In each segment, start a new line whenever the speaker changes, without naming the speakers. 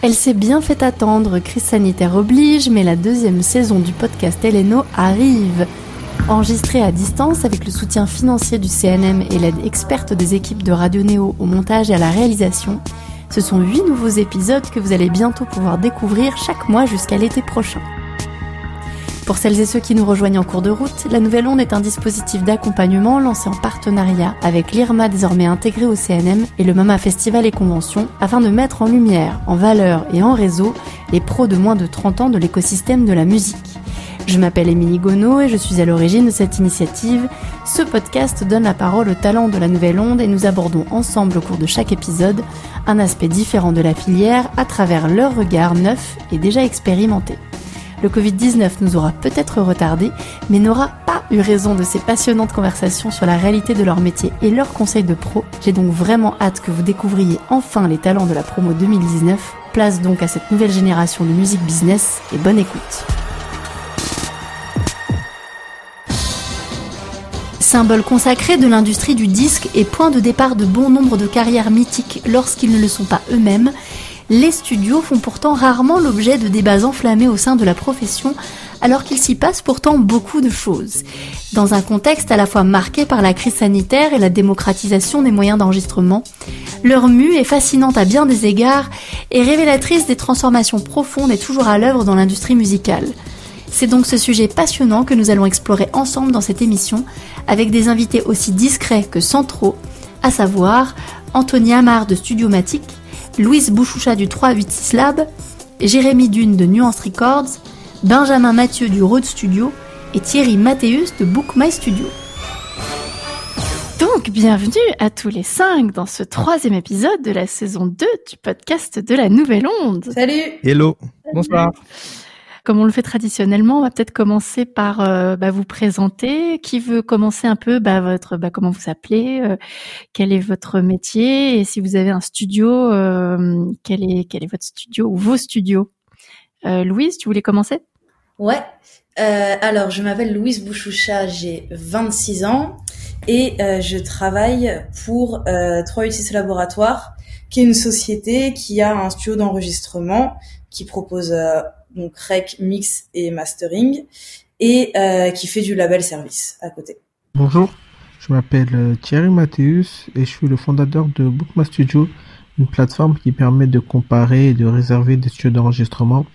Elle s'est bien fait attendre, crise sanitaire oblige, mais la deuxième saison du podcast Eleno arrive. Enregistrée à distance avec le soutien financier du CNM et l'aide experte des équipes de Radio Néo au montage et à la réalisation, ce sont huit nouveaux épisodes que vous allez bientôt pouvoir découvrir chaque mois jusqu'à l'été prochain. Pour celles et ceux qui nous rejoignent en cours de route, la Nouvelle Onde est un dispositif d'accompagnement lancé en partenariat avec l'IRMA désormais intégré au CNM et le MAMA Festival et Convention afin de mettre en lumière, en valeur et en réseau les pros de moins de 30 ans de l'écosystème de la musique. Je m'appelle Émilie Gonneau et je suis à l'origine de cette initiative. Ce podcast donne la parole aux talents de la Nouvelle Onde et nous abordons ensemble au cours de chaque épisode un aspect différent de la filière à travers leur regard neuf et déjà expérimenté. Le Covid-19 nous aura peut-être retardé, mais n'aura pas eu raison de ces passionnantes conversations sur la réalité de leur métier et leurs conseils de pro. J'ai donc vraiment hâte que vous découvriez enfin les talents de la promo 2019. Place donc à cette nouvelle génération de musique business et bonne écoute. Symbole consacré de l'industrie du disque et point de départ de bon nombre de carrières mythiques lorsqu'ils ne le sont pas eux-mêmes, les studios font pourtant rarement l'objet de débats enflammés au sein de la profession, alors qu'il s'y passe pourtant beaucoup de choses. Dans un contexte à la fois marqué par la crise sanitaire et la démocratisation des moyens d'enregistrement, leur mue est fascinante à bien des égards et révélatrice des transformations profondes et toujours à l'œuvre dans l'industrie musicale. C'est donc ce sujet passionnant que nous allons explorer ensemble dans cette émission, avec des invités aussi discrets que centraux, à savoir Anthony Amar de Studiomatic, Louise Bouchoucha du 386 Lab, Jérémy Dune de Nuance Records, Benjamin Mathieu du Road Studio et Thierry Mathéus de Book My Studio. Donc, bienvenue à tous les cinq dans ce troisième épisode de la saison 2 du podcast de la Nouvelle Onde.
Salut
Hello Bonsoir
comme on le fait traditionnellement, on va peut-être commencer par euh, bah, vous présenter. Qui veut commencer un peu bah, votre, bah, comment vous appelez, euh, quel est votre métier et si vous avez un studio, euh, quel est quel est votre studio ou vos studios? Louise, tu voulais commencer?
Ouais. alors, je m'appelle Louise Bouchoucha, j'ai 26 ans et je travaille pour 386 Laboratoire, qui est une société qui a un studio d'enregistrement qui propose donc rec, mix et mastering, et euh, qui fait du label service à côté.
Bonjour, je m'appelle euh, Thierry Mathéus et je suis le fondateur de Bookma Studio, une plateforme qui permet de comparer et de réserver des studios d'enregistrement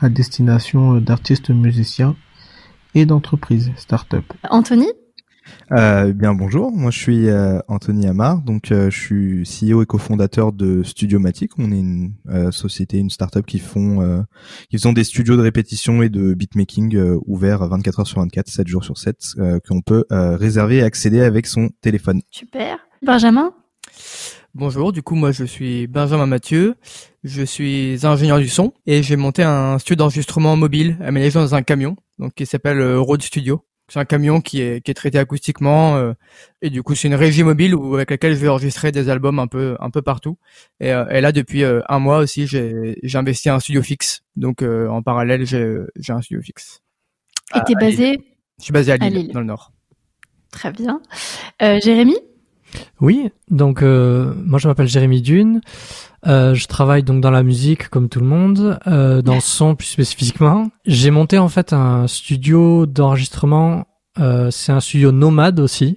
à destination euh, d'artistes musiciens et d'entreprises, start-up.
Anthony?
Euh, bien bonjour, moi je suis euh, Anthony Amar, donc euh, je suis CEO et cofondateur de Studiomatic. On est une euh, société, une startup qui font qui font des studios de répétition et de beatmaking ouverts 24 heures sur 24, 7 jours sur 7, qu'on peut réserver et accéder avec son téléphone.
Super. Benjamin?
Bonjour, du coup moi je suis Benjamin Mathieu, je suis ingénieur du son et j'ai monté un studio d'enregistrement mobile aménagé dans un camion, donc qui s'appelle Road Studio c'est un camion qui est, qui est traité acoustiquement euh, et du coup c'est une régie mobile où, avec laquelle je vais enregistrer des albums un peu un peu partout et, euh, et là depuis euh, un mois aussi j'ai j'ai investi un studio fixe donc en parallèle j'ai j'ai un studio fixe.
Et t'es basé
Je suis basé à Lille, dans le nord.
Très bien. Jérémy?
Oui, donc moi je m'appelle Jérémy Dune. Euh, je travaille donc dans la musique comme tout le monde, euh, dans le son plus spécifiquement. J'ai monté en fait un studio d'enregistrement. Euh, c'est un studio nomade aussi,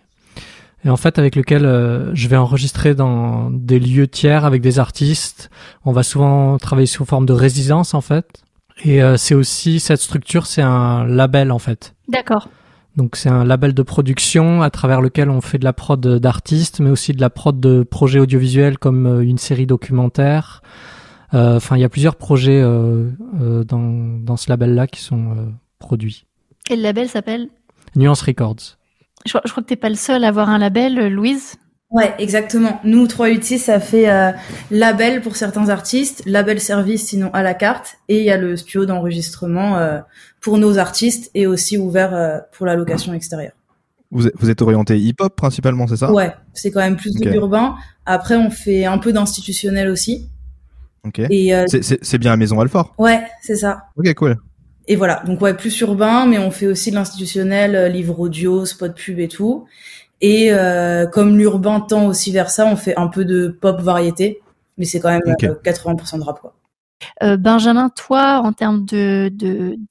et en fait avec lequel euh, je vais enregistrer dans des lieux tiers avec des artistes. On va souvent travailler sous forme de résidence en fait. Et euh, c'est aussi cette structure, c'est un label en fait.
D'accord.
Donc c'est un label de production à travers lequel on fait de la prod d'artistes, mais aussi de la prod de projets audiovisuels comme euh, une série documentaire. Euh, enfin, il y a plusieurs projets euh, dans, dans ce label-là qui sont produits.
Et le label s'appelle?
Nuance Records.
Je, je crois que t'es pas le seul à avoir un label, Louise.
Ouais, exactement. Nous, 386, ça fait euh, label pour certains artistes, label service sinon à la carte, et il y a le studio d'enregistrement euh, pour nos artistes et aussi ouvert euh, pour la location extérieure.
Vous êtes, orienté hip-hop principalement, c'est ça?
Ouais, c'est quand même plus de l'urbain. Après, on fait un peu d'institutionnel aussi.
Ok. C'est bien à Maison Alfort.
Ouais, c'est ça.
Ok, cool.
Et voilà, donc ouais, plus urbain, mais on fait aussi de l'institutionnel, livre audio, spot pub et tout. Et euh, comme l'urbain tend aussi vers ça, on fait un peu de pop variété, mais c'est quand même 80% euh, de rap quoi.
Euh, Benjamin, toi, en termes de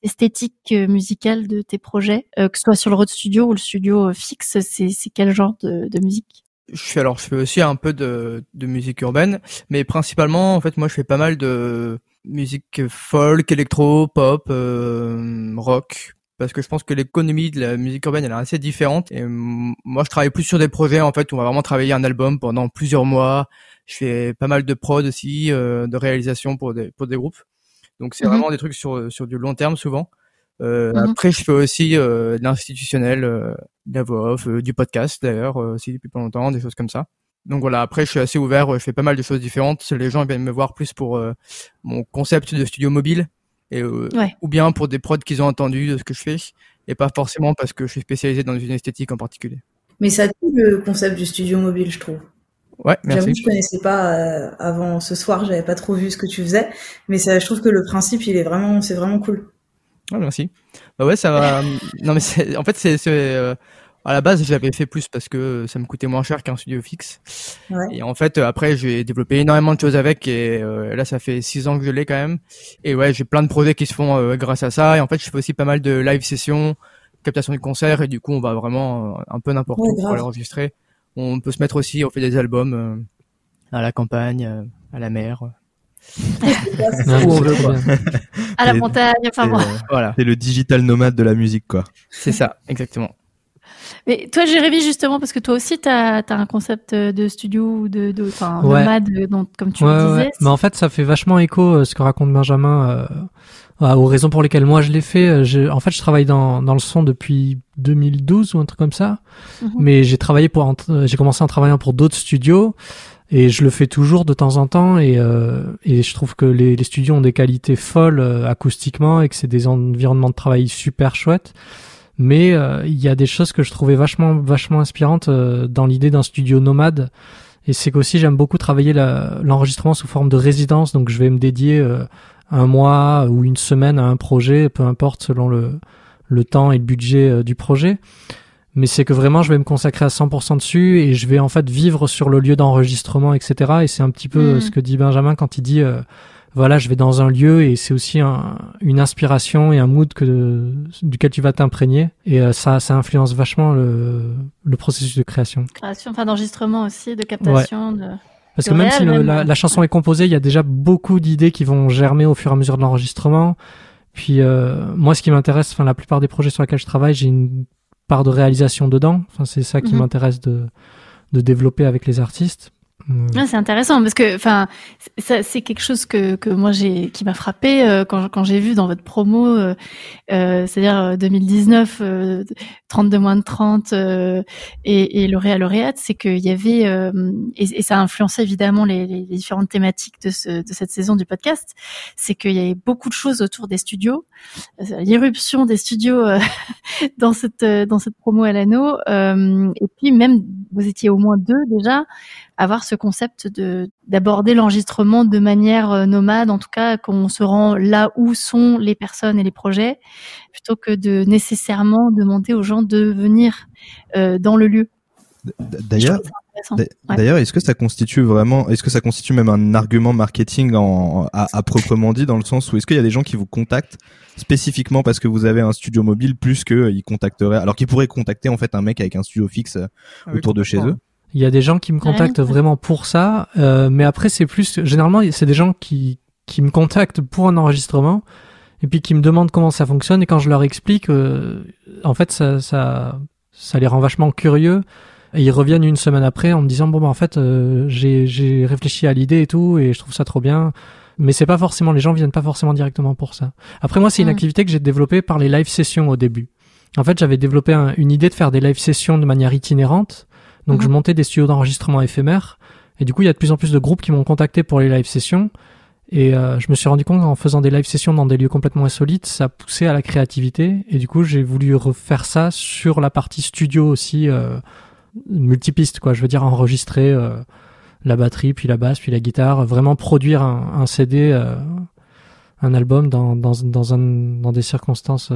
d'esthétique musicale de tes projets, euh, que ce soit sur le road studio ou le studio fixe, c'est quel genre de, de musique?
Je fais alors, je fais aussi un peu de, de musique urbaine, mais principalement, en fait, moi, je fais pas mal de musique folk, électro, pop, rock, parce que je pense que l'économie de la musique urbaine elle est assez différente et moi je travaille plus sur des projets en fait où on va vraiment travailler un album pendant plusieurs mois je fais pas mal de prod aussi, euh, de réalisation pour des pour des groupes. Donc c'est mhm. vraiment des trucs sur sur du long terme souvent. Euh, mhm. Après, je fais aussi euh, de l'institutionnel, euh, de la voix off, du podcast d'ailleurs aussi depuis pas longtemps, des choses comme ça. Donc voilà, après je suis assez ouvert, je fais pas mal de choses différentes. Les gens viennent me voir plus pour mon concept de studio mobile et ou bien pour des prods qu'ils ont entendus de ce que je fais et pas forcément parce que je suis spécialisé dans une esthétique en particulier.
Mais ça dit le concept du studio mobile, je trouve.
Ouais, merci.
J'avoue, je connaissais pas euh, avant ce soir, j'avais pas trop vu ce que tu faisais, mais ça, je trouve que le principe, il est vraiment, c'est vraiment cool.
Ouais, merci. Bah ouais, ça va. non mais en fait, c'est, euh, à la base, j'avais fait plus parce que ça me coûtait moins cher qu'un studio fixe. Ouais. Et en fait, après, j'ai développé énormément de choses avec et euh, là, ça fait six ans que je l'ai quand même. Et ouais, j'ai plein de projets qui se font grâce à ça. Et en fait, je fais aussi pas mal de live sessions, captation de concerts et du coup, on va vraiment un peu n'importe où pour l'enregistrer. On peut se mettre aussi, on fait des albums euh, à la campagne, euh, à la mer.
à la montagne, enfin bon.
voilà. C'est le digital nomade de la musique, quoi.
C'est ça, exactement.
Mais toi, Jérémy, justement, parce que toi aussi, tu as, un concept de studio ou de, de nomade, donc, comme tu le disais.
Mais en fait, ça fait vachement écho à ce que raconte Benjamin euh, aux raisons pour lesquelles moi je l'ai fait. Euh, je, en fait, je travaille dans, dans le son depuis 2012 ou un truc comme ça. Mhm. Mais j'ai travaillé pour, euh, j'ai commencé en travaillant pour d'autres studios et je le fais toujours de temps en temps et, euh, et je trouve que les, les, studios ont des qualités folles acoustiquement et que c'est des environnements de travail super chouettes. Mais il y a des choses que je trouvais vachement vachement inspirantes dans l'idée d'un studio nomade. Et c'est qu'aussi j'aime beaucoup travailler l'enregistrement sous forme de résidence. Donc je vais me dédier un mois ou une semaine à un projet, peu importe selon le, le temps et le budget euh, du projet. Mais c'est que vraiment, je vais me consacrer à 100% dessus et je vais en fait vivre sur le lieu d'enregistrement, etc. Et c'est un petit peu euh, hmm. ce que dit Benjamin quand il dit, euh, voilà, je vais dans un lieu et c'est aussi une inspiration et un mood que duquel tu vas t'imprégner. Et ça, ça influence vachement le, le processus de création.
Création, enfin d'enregistrement aussi, de captation. De...
Parce que même si la, la, chanson est composée, il y a déjà beaucoup d'idées qui vont germer au fur et à mesure de l'enregistrement. Puis euh, moi, ce qui m'intéresse, enfin la plupart des projets sur lesquels je travaille, j'ai une part de réalisation dedans. Enfin, c'est ça qui mhm. m'intéresse de, de développer avec les artistes.
Ah, c'est intéressant parce que, enfin, c'est quelque chose que, que moi j'ai, qui m'a frappé euh, quand, quand j'ai vu dans votre promo, euh, euh c'est-à-dire 2019, euh, 32 moins de 30 et, et lauréat lauréate, c'est qu'il y avait et, et, ça a influencé évidemment les, les, différentes thématiques de, ce, de cette saison du podcast, c'est qu'il y avait beaucoup de choses autour des studios, l'irruption des studios dans cette dans cette promo à l'anneau, et puis même vous étiez au moins deux déjà avoir ce concept de d'aborder l'enregistrement de manière euh, nomade, en tout cas qu'on se rend là où sont les personnes et les projets, plutôt que de nécessairement demander aux gens de venir euh, dans le lieu.
D'ailleurs, d'ailleurs, est-ce que ça constitue vraiment, est-ce que ça constitue même un argument marketing en, à, proprement dit, dans le sens où est-ce qu'il y a des gens qui vous contactent spécifiquement parce que vous avez un studio mobile plus qu'ils contacteraient, alors qu'ils pourraient contacter en fait un mec avec un studio fixe ah autour de chez eux?
Il y a des gens qui me contactent vraiment pour ça, euh, mais après c'est plus généralement c'est des gens qui qui me contactent pour un enregistrement et puis qui me demandent comment ça fonctionne et quand je leur explique, euh, en fait ça ça ça les rend vachement curieux et ils reviennent une semaine après en me disant bon bah en fait euh, j'ai j'ai réfléchi à l'idée et tout et je trouve ça trop bien. Mais c'est pas forcément les gens viennent pas forcément directement pour ça. Après moi c'est une activité que j'ai développée par les live sessions au début. En fait j'avais développé une idée de faire des live sessions de manière itinérante donc je mhm. montais des studios d'enregistrement éphémères. Et du coup, il y a de plus en plus de groupes qui m'ont contacté pour les live sessions. Et euh, je me suis rendu compte qu'en faisant des live sessions dans des lieux complètement insolites, ça poussait à la créativité. Et du coup, j'ai voulu refaire ça sur la partie studio aussi, euh, multipiste, quoi. Je veux dire enregistrer euh, la batterie, puis la basse, puis la guitare, vraiment produire un, un CD, euh, un album dans, dans, dans, un, dans des circonstances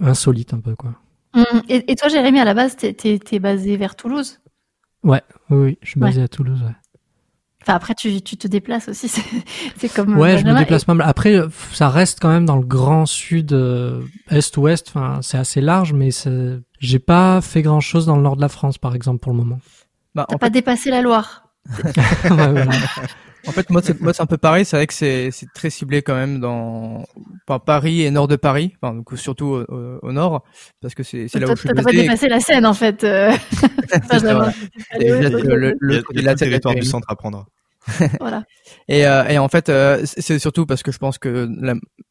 insolites un peu, quoi.
Mmh. Et, toi, Jérémy, à la base, t'es es, basé vers Toulouse?
Ouais, oui, oui, je suis basé à Toulouse, ouais.
Enfin, après, tu, tu te déplaces aussi. C'est comme.
Ouais, je me déplace pas mal. Après, ça reste quand même dans le grand sud, euh, est-ouest. Enfin, c'est assez large, mais j'ai pas fait grand chose dans le nord de la France, par exemple, pour le moment.
Bah, T'as pas dépassé la Loire?
ouais, En fait, moi, c'est, moi, c'est un peu pareil. C'est vrai que c'est, c'est très ciblé quand même dans Paris et nord de Paris, enfin, donc surtout au, au nord, parce que c'est, c'est là où je suis
T'as pas dépassé la Seine, en fait. Euh...
le, le, le, territoire du centre à prendre.
voilà.
Et, euh, et en fait, euh, c'est surtout parce que je pense que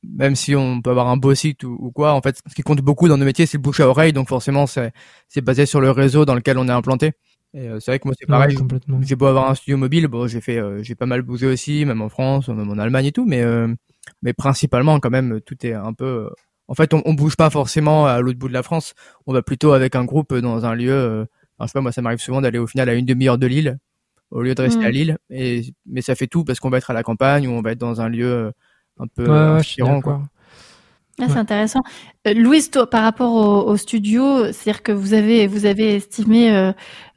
même si on peut avoir un beau site ou, ou, quoi, en fait, ce qui compte beaucoup dans nos métiers, c'est le bouche à oreille. Donc forcément, c'est, c'est basé sur le réseau dans lequel on est implanté. Et euh, c'est vrai que moi c'est pareil. j'ai beau avoir un studio mobile, bon j'ai fait, euh, j'ai pas mal bougé aussi, même en France, même en Allemagne et tout, mais euh, mais principalement quand même tout est un peu. En fait, on, on bouge pas forcément à l'autre bout de la France. On va plutôt avec un groupe dans un lieu. Enfin, je sais pas, moi ça m'arrive souvent d'aller au final à une demi-heure de Lille au lieu de rester à mm. Lille. Et mais ça fait tout parce qu'on va être à la campagne ou on va être dans un lieu un peu inspirant quoi.
Ah, c'est intéressant. Euh, Louise, toi, par rapport au, au studio, c'est-à-dire que vous avez vous avez estimé euh,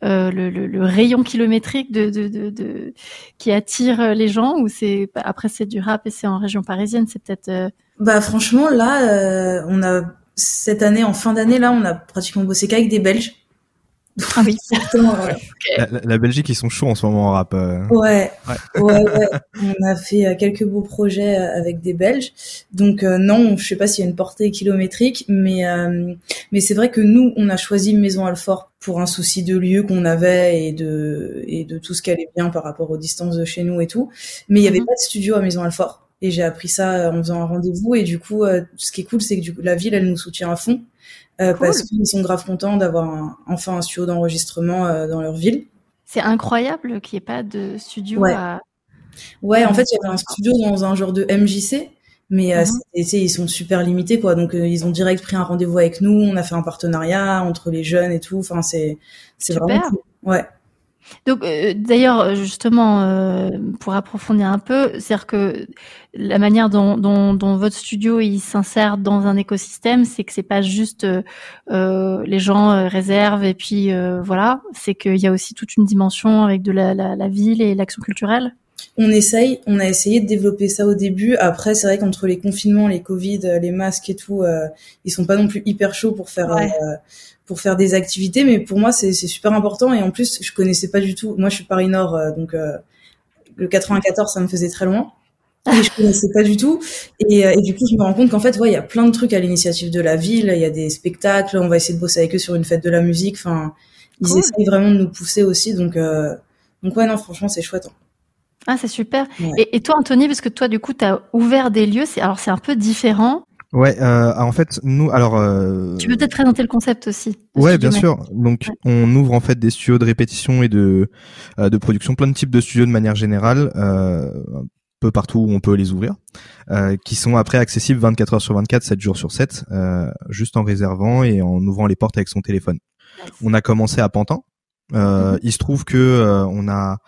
euh, le, le, le, rayon kilométrique de, de, de, de, qui attire les gens ou c'est après c'est du rap et c'est en région parisienne, c'est peut-être. Euh,
bah franchement là, euh, on a cette année en fin d'année là, on a pratiquement bossé qu'avec des Belges.
Ah oui,
la, la, Belgique, ils sont chauds en ce moment en rap.
Euh. Ouais, ouais, ouais, On a fait euh, quelques beaux projets euh, avec des Belges. Donc non, je sais pas s'il y a une portée kilométrique, mais mais c'est vrai que nous, on a choisi Maison Alfort pour un souci de lieu qu'on avait et de et de tout ce qui allait bien par rapport aux distances de chez nous et tout. Mais il y avait mhm. pas de studio à Maison Alfort. Et j'ai appris ça en faisant un rendez-vous. Et du coup, ce qui est cool, c'est que du coup, la ville, elle nous soutient à fond. Euh, parce qu'ils sont grave contents d'avoir enfin un studio d'enregistrement euh, dans leur ville.
C'est incroyable qu'il n'y ait pas de studio
ouais.
à...
Ouais, en fait, il y avait un studio dans un genre de MJC, mais euh, mhm. ils sont super limités, quoi. Donc, ils ont direct pris un rendez-vous avec nous, on a fait un partenariat entre les jeunes et tout. Enfin, c'est vraiment cool. Ouais.
Donc, euh, d'ailleurs, justement, euh, pour approfondir un peu, c'est-à-dire que la manière dont, dont, dont votre studio il s'insère dans un écosystème, c'est que c'est pas juste euh, les gens réservent et puis voilà, c'est qu'il y a aussi toute une dimension avec de la, la, la ville et l'action culturelle.
On essaye, on a essayé de développer ça au début. Après, c'est vrai qu'entre les confinements, les Covid, les masques et tout, ils sont pas non plus hyper chauds pour faire ouais pour faire des activités, mais pour moi c'est super important et en plus je connaissais pas du tout. Moi je suis Paris Nord, euh, donc euh, le 94 ça me faisait très loin et je connaissais pas du tout. Et, euh, et du coup je me rends compte qu'en fait ouais il y a plein de trucs à l'initiative de la ville, il y a des spectacles, on va essayer de bosser avec eux sur une fête de la musique. Enfin ils essayent vraiment de nous pousser aussi, donc donc ouais non franchement c'est chouette. Hein.
Ah, c'est super. Et, et, toi, Anthony, parce que toi, du coup, tu as ouvert des lieux. C'est alors c'est un peu différent.
Ouais, euh, en fait, nous, alors. Euh...
Tu peux peut-être présenter le concept aussi.
Ouais, bien sûr. Donc, on ouvre en fait des studios de répétition et de euh, de production, plein de types de studios de manière générale, euh, un peu partout où on peut les ouvrir, euh, qui sont après accessibles 24 heures sur 24, 7 jours sur 7, euh, juste en réservant et en ouvrant les portes avec son téléphone. On a commencé à Pantin. Euh, mhm. Il se trouve que euh, on a,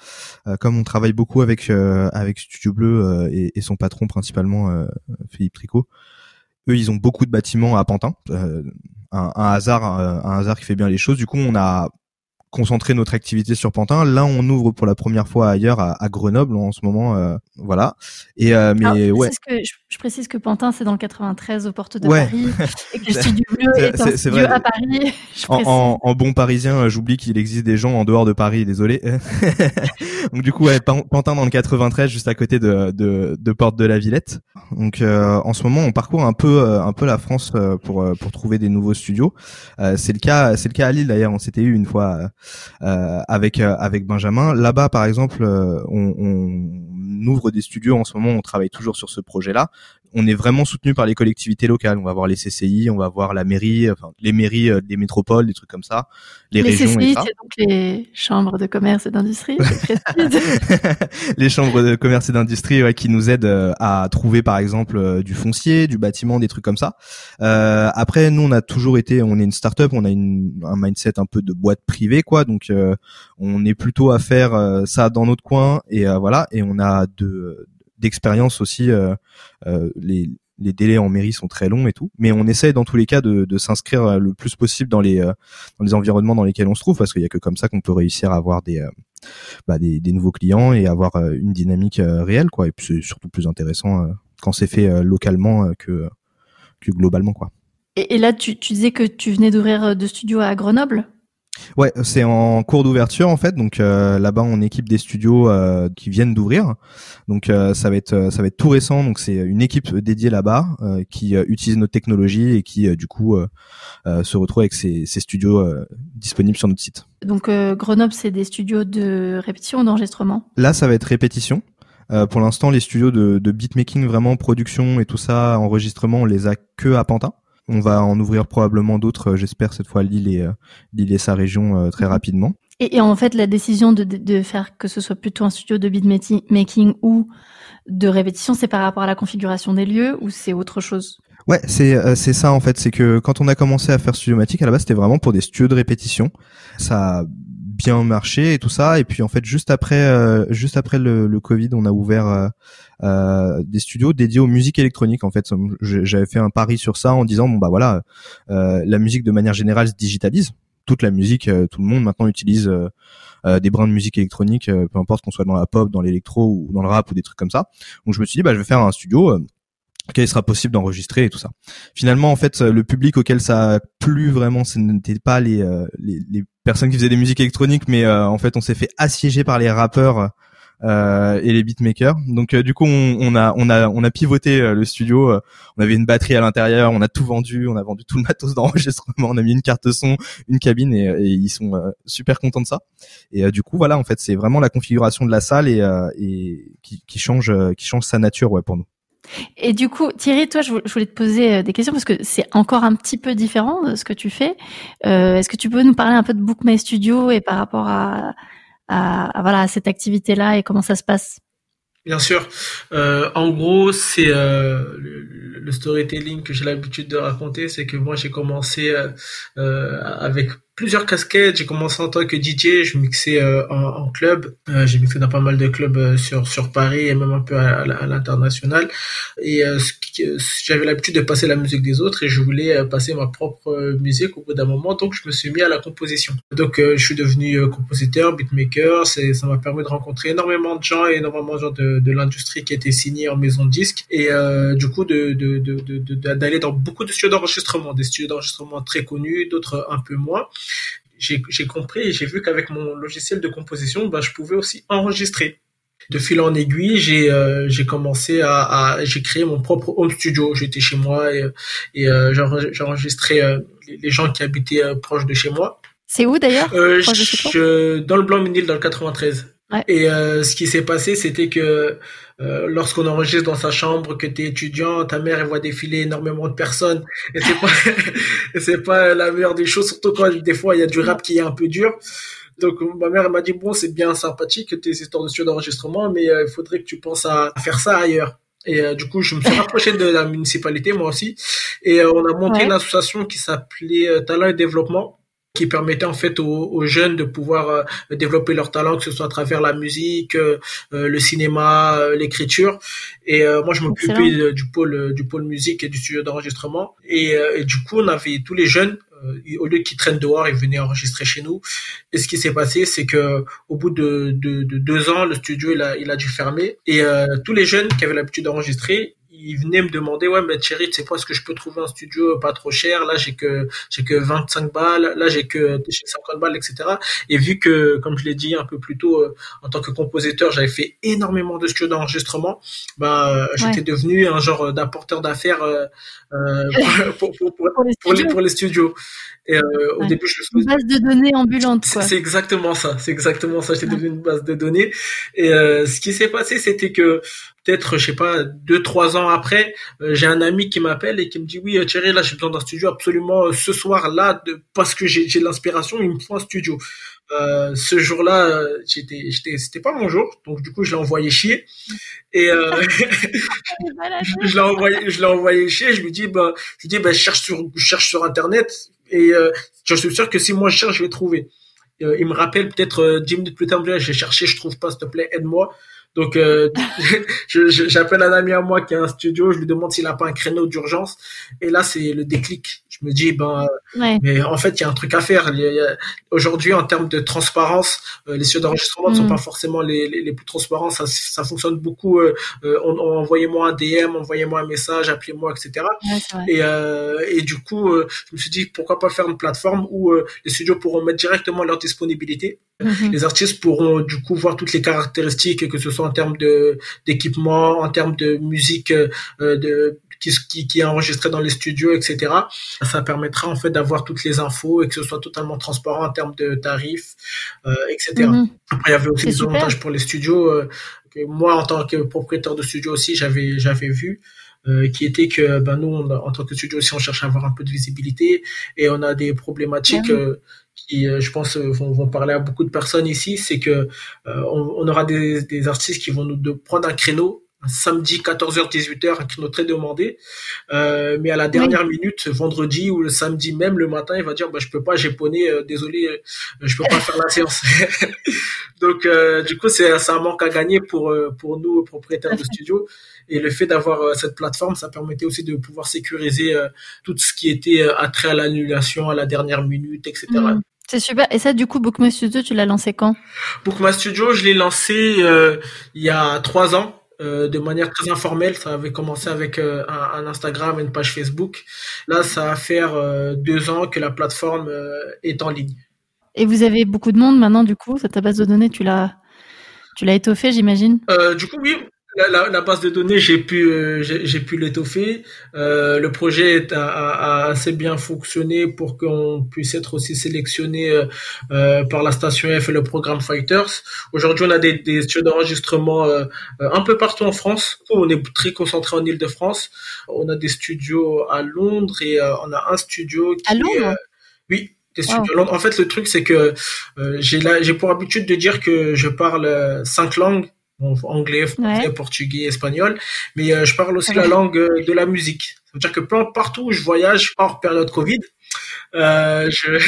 euh, comme on travaille beaucoup avec avec Studio Bleu et, et, son patron principalement Philippe Tricot, eux, ils ont beaucoup de bâtiments à Pantin. Euh, un, un, hasard, un, hasard qui fait bien les choses. Du coup, on a concentrer notre activité sur Pantin. Là, on ouvre pour la première fois ailleurs à, à Grenoble en ce moment, euh, voilà. Et euh, mais
Alors,
ouais.
Que, je, je, précise que Pantin c'est dans le 93 aux portes de ouais. Paris et que le studio bleu est, un studio vrai. à Paris.
En, en, en, bon parisien, j'oublie qu'il existe des gens en dehors de Paris. Désolé. Donc du coup, ouais, Pantin dans le 93, juste à côté de de, de Porte de la Villette. Donc euh, en ce moment, on parcourt un peu euh, un peu la France euh, pour pour trouver des nouveaux studios. c'est le cas c'est le cas à Lille d'ailleurs. On s'était eu une fois euh, avec euh, avec Benjamin. Là-bas, par exemple, euh, on, on ouvre des studios en ce moment. On travaille toujours sur ce projet-là on est vraiment soutenu par les collectivités locales. On va voir les CCI, on va voir la mairie, enfin les mairies euh, des métropoles, des trucs comme ça, les,
les
régions.
CCI, c'est donc les chambres de commerce et d'industrie.
les chambres de commerce et d'industrie ouais, qui nous aident euh, à trouver par exemple euh, du foncier, du bâtiment, des trucs comme ça. Euh, après, nous on a toujours été, on est une start-up, on a une, un mindset un peu de boîte privée quoi, donc euh, on est plutôt à faire ça dans notre coin et voilà, et on a de d'expérience aussi. Euh, euh, les, délais en mairie sont très longs et tout, mais on essaie dans tous les cas de, s'inscrire le plus possible dans les dans les environnements dans lesquels on se trouve, parce qu'il y a que comme ça qu'on peut réussir à avoir des bah, des, nouveaux clients et avoir une dynamique réelle quoi. Et puis c'est surtout plus intéressant quand c'est fait localement que globalement quoi.
Et, et là, tu, tu disais que tu venais d'ouvrir deux studios à Grenoble?
Ouais, c'est en cours d'ouverture en fait. Donc euh, là-bas, on équipe des studios euh, qui viennent d'ouvrir. Donc euh, ça va être ça va être tout récent. Donc c'est une équipe dédiée là-bas qui utilise notre technologie et qui du coup se retrouve avec ces, ces studios disponibles sur notre site.
Donc Grenoble, c'est des studios de répétition ou d'enregistrement?
Là, ça va être répétition. pour l'instant, les studios de, de beatmaking, vraiment production et tout ça, enregistrement, on les a que à Pantin. On va en ouvrir probablement d'autres, euh, j'espère cette fois Lille et euh, Lille et sa région euh, très mhm. rapidement.
Et, en fait, la décision de, de, faire que ce soit plutôt un studio de beatmaking ou de répétition, c'est par rapport à la configuration des lieux ou c'est autre chose?
Ouais, c'est c'est ça en fait, c'est que quand on a commencé à faire Studiomatic à la base, c'était vraiment pour des studios de répétition. Ça bien marché et tout ça. Et puis en fait, juste après, euh, juste après le, le, Covid, on a ouvert euh, euh des studios dédiés aux musiques électroniques. En fait, j'avais fait un pari sur ça en disant bon bah voilà, euh, la musique de manière générale se digitalise. Toute la musique, tout le monde maintenant utilise des brins de musique électronique, peu importe qu'on soit dans la pop, dans l'électro ou dans le rap ou des trucs comme ça. Donc je me suis dit bah je vais faire un studio qu'il sera possible d'enregistrer et tout ça. Finalement, en fait, le public auquel ça a plu vraiment, ce n'était pas les, les, les, personnes qui faisaient des musiques électroniques, mais euh, en fait, on s'est fait assiéger par les rappeurs euh, et les beatmakers. Donc, euh, du coup, on, on, a on a on a pivoté le studio. on avait une batterie à l'intérieur, on a tout vendu, on a vendu tout le matos d'enregistrement, on a mis une carte son, une cabine, et, et ils sont super contents de ça. Et du coup, voilà, en fait, c'est vraiment la configuration de la salle et, et qui, qui change qui change sa nature, ouais, pour nous.
Et du coup, Thierry, toi, je voulais te poser euh, des questions parce que c'est encore un petit peu différent de ce que tu fais. Euh, Est-ce que tu peux nous parler un peu de Book My Studio et par rapport à, voilà cette activité-là et comment ça se passe?
Bien sûr. Euh, en gros, c'est le, le, storytelling que j'ai l'habitude de raconter, c'est que moi j'ai commencé avec plusieurs casquettes. J'ai commencé en tant que DJ, je mixais euh, en, en, club. Euh, j'ai mixé dans pas mal de clubs euh, sur sur Paris et même un peu à, à l'international. Et j'avais l'habitude de passer la musique des autres et je voulais passer ma propre musique au bout d'un moment. Donc je me suis mis à la composition. Donc je suis devenu compositeur, beatmaker. Ça m'a permis de rencontrer énormément de gens et énormément de gens de, de l'industrie qui étaient signés en maison de disque et du coup de d'aller de, de, dans beaucoup de studios d'enregistrement, des studios d'enregistrement très connus, d'autres un peu moins j'ai compris et j'ai vu qu'avec mon logiciel de composition, bah, je pouvais aussi enregistrer. De fil en aiguille, j'ai euh, j'ai commencé à, à j'ai créé mon propre home studio. J'étais chez moi et, et euh, j'enregistrais euh, les gens qui habitaient proche de chez moi.
C'est où d'ailleurs
Dans le Blanc-Ménil, dans le 93. Et euh, ce qui s'est passé, c'était que euh, lorsqu'on enregistre dans sa chambre, que tu es étudiant, ta mère elle voit défiler énormément de personnes, et c'est pas c'est pas la meilleure des choses, surtout quand des fois il y a du rap qui est un peu dur. Donc ma mère elle m'a dit bon c'est bien sympathique tes histoires de studio d'enregistrement, mais euh, il faudrait que tu penses à, faire ça ailleurs. Et euh, du coup, je me suis rapproché de la municipalité, moi aussi. Et on a monté une association qui s'appelait Talent et Développement qui permettait en fait aux, jeunes de pouvoir euh, développer leur talent, que ce soit à travers la musique, euh, euh, le cinéma, l'écriture. Et moi, je m'occupais du pôle du pôle musique et du studio d'enregistrement. Et, et, du coup, on avait tous les jeunes. au lieu qu'ils traînent dehors, ils venaient enregistrer chez nous. Et ce qui s'est passé, c'est que au bout de, de, de, deux ans, le studio il a, il a dû fermer. Et tous les jeunes qui avaient l'habitude d'enregistrer, il venait me demander ouais mais Thierry tu sais pas est-ce que je peux trouver un studio pas trop cher. Là j'ai que j'ai que 25 balles. Là j'ai que 50 balles etc et vu que comme je l'ai dit un peu plus tôt euh, en tant que compositeur j'avais fait énormément de studios d'enregistrement bah j'étais devenu un genre d'apporteur d'affaires euh, euh pour, pour, pour, pour, les pour, les, studios. et euh, au début je
une base de données ambulante
quoi. c'est exactement ça. C'est exactement ça. J'étais devenu une base de données. Et euh, ce qui s'est passé c'était que peut-être, je sais pas, deux, trois ans après, euh, j'ai un ami qui m'appelle et qui me dit, oui, euh, Thierry, là, j'ai besoin d'un studio absolument euh, ce soir-là, de, parce que j'ai l'inspiration, il me faut un studio. Euh, ce jour-là, j'étais, j'étais, c'était pas mon jour, donc du coup, je l'ai envoyé chier. Et je l'ai envoyé, je l'ai envoyé chier. Je lui dis, bah, je lui dis, bah, je cherche sur, je cherche sur internet et je suis sûr que si moi je cherche, je vais trouver. il me rappelle peut-être dix minutes plus tard, j'ai cherché, je trouve pas, s'il te plaît, aide-moi. Donc, euh, j'appelle un ami à moi qui a un studio, je lui demande s'il a pas un créneau d'urgence. Et là, c'est le déclic. Je me dis, ben, mais en fait, il y a un truc à faire. Aujourd'hui, en termes de transparence, euh, les studios d'enregistrement ne sont mm. pas forcément les, les, les, plus transparents. Ça, ça fonctionne beaucoup. Euh, euh envoyez-moi un DM, envoyez-moi un message, appelez-moi, etc. et, et du coup, je me suis dit, pourquoi pas faire une plateforme où les studios pourront mettre directement leur disponibilité. Mm-hmm. Les artistes pourront du coup voir toutes les caractéristiques, que ce soit en termes de d'équipement, en termes de musique, euh, de qui, qui, est enregistré dans les studios, etc. Ça permettra en fait d'avoir toutes les infos et que ce soit totalement transparent en termes de tarifs, euh, etc. Mm-hmm. Après, il y avait aussi des avantages pour les studios euh, que moi, en tant que propriétaire de studio aussi, j'avais j'avais vu. Euh, qui était que ben nous en tant que studio aussi on cherche à avoir un peu de visibilité et on a des problématiques euh, qui je pense vont, vont, parler à beaucoup de personnes ici c'est que on, on, aura des, des artistes qui vont nous de prendre un créneau samedi 14h 18h un créneau très demandé. Euh, mais à la dernière minute vendredi ou le samedi même le matin il va dire bah je peux pas j'ai poney euh, désolé euh, je peux pas faire la séance. Donc euh, du coup c'est un manque à gagner pour euh, pour nous propriétaires de studio. Et le fait d'avoir cette plateforme ça permettait aussi de pouvoir sécuriser tout ce qui était attrait à l'annulation à la dernière minute etc mm.
C'est super. Et ça, du coup, Bookma Studio, tu l'as lancé quand?
Bookma Studio, je l'ai lancé il y a trois ans. Euh, de manière très informelle. Ça avait commencé avec euh, un, Instagram et une page Facebook. Là, ça va faire euh, deux ans que la plateforme est en ligne.
Et vous avez beaucoup de monde maintenant, du coup, ta base de données, tu l'as, tu l'as étoffée, j'imagine?
Du coup, oui la, la, base de données, j'ai pu, euh, j'ai pu l'étoffer. Euh, le projet a, a, assez bien fonctionné pour qu'on puisse être aussi sélectionné euh, euh par la station F et le programme Fighters. Aujourd'hui, on a des, des studios d'enregistrement euh, un peu partout en France. On est très concentré en Île-de-France. On a des studios à Londres et on a un studio qui
à Londres
oui, des studios à Londres. En fait, le truc, c'est que j'ai j'ai pour habitude de dire que je parle cinq langues anglais, français, portugais, espagnol, mais euh, je parle aussi la langue euh, de la musique. Ça veut dire que partout où je voyage, hors période Covid, euh, je,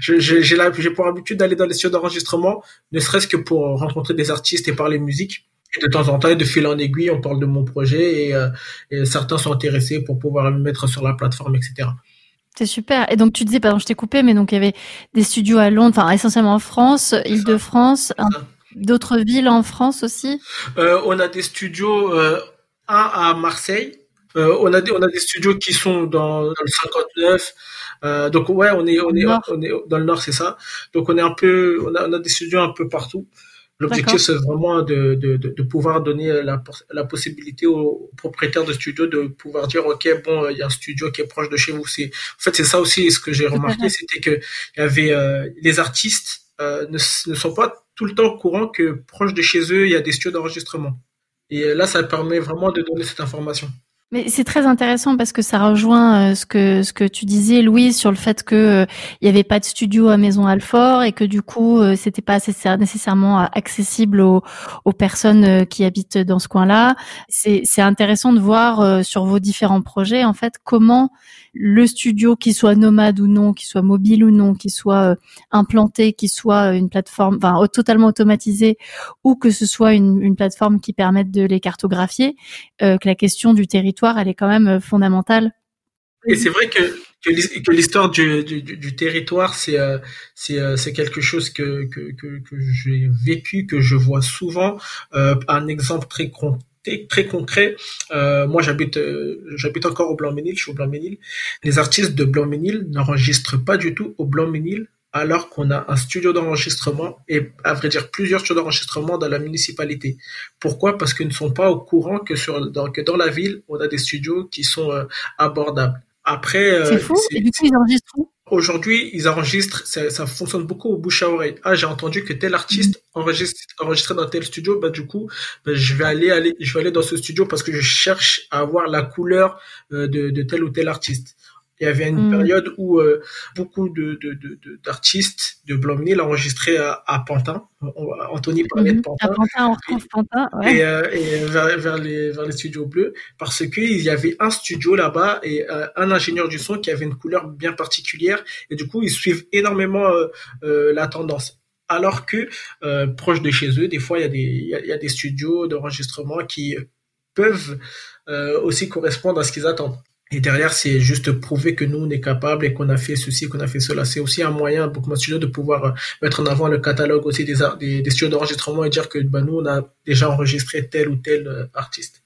j'ai, j'ai pour habitude d'aller dans les studios d'enregistrement, ne serait-ce que pour rencontrer des artistes et parler musique. Et de temps en temps, de fil en aiguille, on parle de mon projet et, et certains sont intéressés pour pouvoir me mettre sur la plateforme, etc.
C'est super. Et donc tu disais, pardon, je t'ai coupé, mais donc il y avait des studios à Londres, enfin essentiellement en France, Île-de-France, D'autres villes en France aussi
euh, On a des studios, euh, un à Marseille. Euh, on a des on a des studios qui sont dans, dans le 59. Euh, donc ouais, on est on est on est dans le nord, c'est ça. Donc on est un peu on a, on a des studios un peu partout. L'objectif, c'est vraiment de, de, de, pouvoir donner la, la possibilité aux propriétaires de studios de pouvoir dire, OK, bon, il y a un studio qui est proche de chez vous. C'est, en fait, c'est ça aussi, ce que j'ai remarqué, c'était que il y avait euh, les artistes euh, ne, ne, sont pas tout le temps au courant que proche de chez eux, il y a des studios d'enregistrement. Et là, ça permet vraiment de donner cette information.
Mais c'est très intéressant parce que ça rejoint euh, ce que ce que tu disais, Louise, sur le fait que euh, il avait pas de studio à Maison Alfort et que du coup euh, c'était pas nécessairement accessible aux, aux personnes qui habitent dans ce coin-là. C'est c'est intéressant de voir sur vos différents projets en fait comment le studio, qui soit nomade ou non, qui soit mobile ou non, qui soit implanté, qui soit une plateforme, enfin totalement automatisé, ou que ce soit une, plateforme qui permette de les cartographier, que la question du territoire elle est quand même euh, fondamentale.
Et c'est vrai que, que l'histoire du, territoire, c'est euh, euh, quelque chose que, que, que, j'ai vécu, que je vois souvent. un exemple très très concret. moi, j'habite, j'habite encore au Blanc-Ménil. Je suis au Blanc-Ménil. Les artistes de Blanc-Ménil n'enregistrent pas du tout au Blanc-Ménil alors qu'on a un studio d'enregistrement et à vrai dire plusieurs studios d'enregistrement dans la municipalité. Pourquoi? Parce qu'ils ne sont pas au courant que sur dans, que dans la ville on a des studios qui sont euh, abordables. Après,
euh, c'est fou. Et du coup, ils enregistrent
Aujourd'hui, ils enregistrent, ça, ça, fonctionne beaucoup au bouche à oreille. Ah, j'ai entendu que tel artiste mm. enregistre, enregistré dans tel studio, bah du coup, bah, je vais aller, aller, je vais aller dans ce studio parce que je cherche à avoir la couleur euh, de, de tel ou tel artiste. Il y avait une mm. période où euh, beaucoup de, d'artistes de, de, de Blanc-Ménil enregistraient à, à, Pantin. Anthony parlait de
mm-hmm. Pantin. À Pantin, on retrouve Pantin.
Ouais. Et, euh, et vers, vers, les, vers les studios bleus, parce qu'il y avait un studio là-bas et euh, un ingénieur du son qui avait une couleur bien particulière. Et du coup, ils suivent énormément la tendance. alors que proche de chez eux, des fois il y a des il y a, des studios d'enregistrement qui peuvent aussi correspondre à ce qu'ils attendent. Et derrière, c'est juste prouver que nous, on est capable et qu'on a fait ceci, qu'on a fait cela. C'est aussi un moyen pour Studio de pouvoir mettre en avant le catalogue aussi des, des, des studios d'enregistrement et dire que bah, nous, on a déjà enregistré tel ou tel artiste.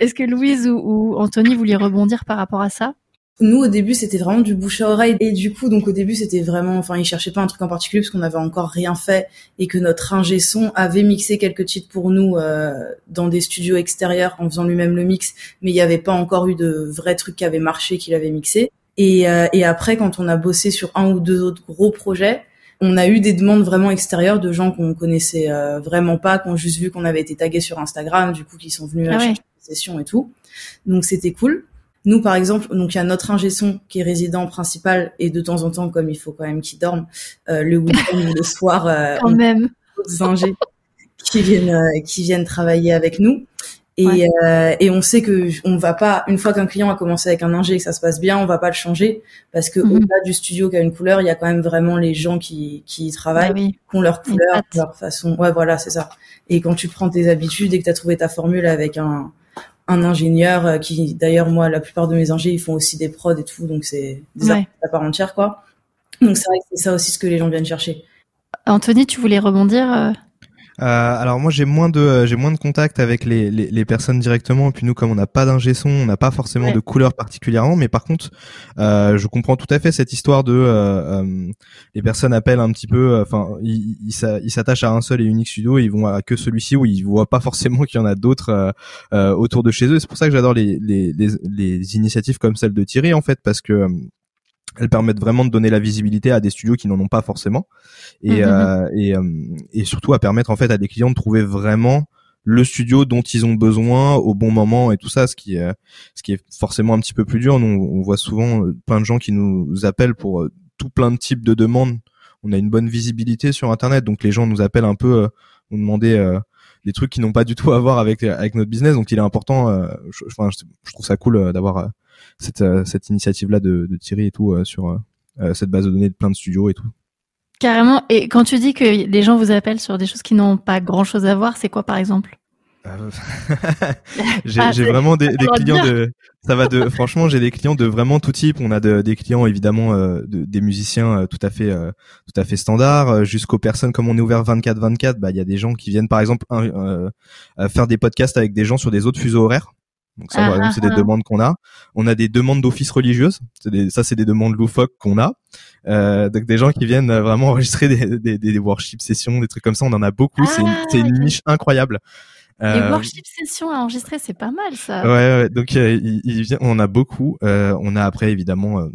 Est-ce que Louise ou, Anthony voulaient rebondir par rapport à ça?
Nous au début c'était vraiment du bouche à oreille et du coup donc au début c'était vraiment enfin ils cherchaient pas un truc en particulier parce qu'on avait encore rien fait et que notre ingé son avait mixé quelques titres pour nous euh, dans des studios extérieurs en faisant lui-même le mix mais il n'y avait pas encore eu de vrais trucs qui avaient marché qu'il avait mixé et, euh, et après quand on a bossé sur un ou deux autres gros projets on a eu des demandes vraiment extérieures de gens qu'on connaissait euh, vraiment pas, qui ont juste vu qu'on avait été tagués sur Instagram, du coup qui sont venus ah session et tout. Donc c'était cool. Nous, par exemple, donc il y a notre ingé son qui est résident principal et de temps en temps, comme il faut quand même qu'il dorme, euh, le week-end ou le soir,
euh, quand même,
d'autres ingés qui viennent euh, qui viennent travailler avec nous. Et, euh, et on sait que on va pas une fois qu'un client a commencé avec un ingé et que ça se passe bien, on va pas le changer parce que mhm. au-delà du studio qui a une couleur, il y a quand même vraiment les gens qui qui y travaillent, bah qui ont leur couleur, leur façon. Ouais, voilà, c'est ça. Et quand tu prends tes habitudes et que tu as trouvé ta formule avec un un ingénieur euh, qui d'ailleurs moi la plupart de mes ingés ils font aussi des prods et tout donc c'est des ouais. à part entière quoi. Donc c'est vrai que c'est ça aussi ce que les gens viennent chercher.
Anthony tu voulais rebondir euh,
alors moi j'ai moins de euh, j'ai moins de contact avec les, les, les, personnes directement. Et puis nous comme on n'a pas d'ingé son on n'a pas forcément de couleur particulièrement. Mais par contre euh, je comprends tout à fait cette histoire de euh, les personnes appellent un petit peu enfin ils ils s'attachent à un seul et unique studio. Et ils vont à que celui-ci où ils voient pas forcément qu'il y en a d'autres autour de chez eux. C'est pour ça que j'adore les, les, les, les initiatives comme celle de Thierry en fait parce que elles permettent vraiment de donner la visibilité à des studios qui n'en ont pas forcément et, mhm. euh, et, euh, et, surtout à permettre en fait à des clients de trouver vraiment le studio dont ils ont besoin au bon moment et tout ça ce qui est ce qui est forcément un petit peu plus dur. Nous on voit souvent euh, plein de gens qui nous appellent pour tout plein de types de demandes. On a une bonne visibilité sur internet donc les gens nous appellent un peu nous demander des trucs qui n'ont pas du tout à voir avec avec notre business. Donc il est important je, je trouve ça cool d'avoir cette, euh, cette initiative-là de, de Thierry et tout euh, sur euh, cette base de données de plein de studios et tout.
Carrément. Et quand tu dis que les gens vous appellent sur des choses qui n'ont pas grand-chose à voir, c'est quoi par exemple?
J'ai ah, vraiment des, des clients de ça va de franchement j'ai des clients de vraiment tout type on a de, des clients évidemment de, des musiciens tout à fait tout à fait standard jusqu'aux personnes comme on est ouvert 24 24 bah il y a des gens qui viennent par exemple faire des podcasts avec des gens sur des autres fuseaux horaires donc ça, ah, c'est des ah, ah. demandes qu'on a. On a des demandes d'office religieuses. Des, ça, c'est des demandes loufoques qu'on a. Euh, donc des gens qui viennent vraiment enregistrer des, des, des worship sessions, des trucs comme ça. On en a beaucoup. c'est une, une niche incroyable.
Les euh, worship sessions à enregistrer, c'est pas mal ça.
Ouais, ouais donc euh, il, il, on a beaucoup. Euh, on a après évidemment